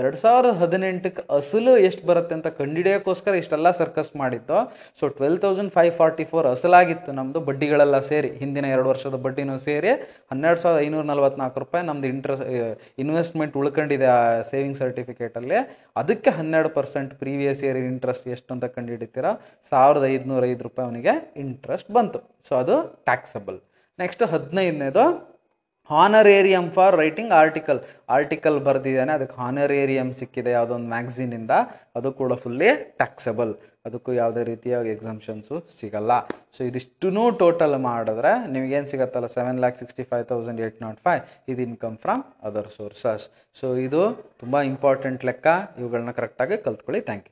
ಎರಡು ಸಾವಿರದ ಹದಿನೆಂಟಕ್ಕೆ ಅಸಲು ಎಷ್ಟು ಬರುತ್ತೆ ಅಂತ ಕಂಡುಹಿಡಿಯೋಕ್ಕೋಸ್ಕರ ಇಷ್ಟೆಲ್ಲ ಸರ್ಕಸ್ ಮಾಡಿತ್ತು. So twelve thousand five forty four ಅಸಲಾಗಿತ್ತು ನಮ್ಮದು ಬಡ್ಡಿಗಳೆಲ್ಲ ಸೇರಿ. ಹಿಂದಿನ ಎರಡು ವರ್ಷದ ಬಡ್ಡಿನೂ ಸೇರಿ ಹನ್ನೆರಡು ಸಾವಿರದ ಐನೂರ ನಲ್ವತ್ನಾಲ್ಕು ರೂಪಾಯಿ ನಮ್ಮದು ಇಂಟ್ರೆಸ್ಟ್ ಇನ್ವೆಸ್ಟ್ಮೆಂಟ್ ಉಳ್ಕೊಂಡಿದೆ ಆ ಸೇವಿಂಗ್ ಸರ್ಟಿಫಿಕೇಟಲ್ಲಿ ಅದಕ್ಕೆ ಹನ್ನೆರಡು ಪರ್ಸೆಂಟ್ ಪ್ರೀವಿಯಸ್ ಇಯರ್ ಇಂಟ್ರೆಸ್ಟ್ ಎಷ್ಟು ಅಂತ ಕಂಡುಹಿಡಿತೀರಾ? ಸಾವಿರದ ಐದುನೂರ ಐದು ರೂಪಾಯಿ ಅವನಿಗೆ ಇಂಟ್ರೆಸ್ಟ್ ಬಂತು. ಸೊ ಅದು taxable next ಹದಿನೈದನೇದು honorarium for writing article article ಬರೆದಿದ್ದಾನೆ, ಅದಕ್ಕೆ ಹಾನರೇರಿಯಂ ಸಿಕ್ಕಿದೆ ಯಾವುದೋ ಒಂದು ಮ್ಯಾಗ್ಝಿನಿಂದ ಅದು ಕೂಡ ಫುಲ್ಲಿ ಟ್ಯಾಕ್ಸಬಲ್ ಅದಕ್ಕೂ ಯಾವುದೇ ರೀತಿಯ ಎಕ್ಸಾಮ್ಷನ್ಸು ಸಿಗಲ್ಲ. ಸೊ ಇದಿಷ್ಟೂ ಟೋಟಲ್ ಮಾಡಿದ್ರೆ ನಿಮಗೇನು ಸಿಗತ್ತಲ್ಲ? Seven lakh sixty five thousand eight naught five ಇದು income from other sources so ಇದು ತುಂಬ ಇಂಪಾರ್ಟೆಂಟ್ ಲೆಕ್ಕ. ಇವುಗಳನ್ನ ಕರೆಕ್ಟಾಗಿ ಕಲ್ತ್ಕೊಳ್ಳಿ. Thank you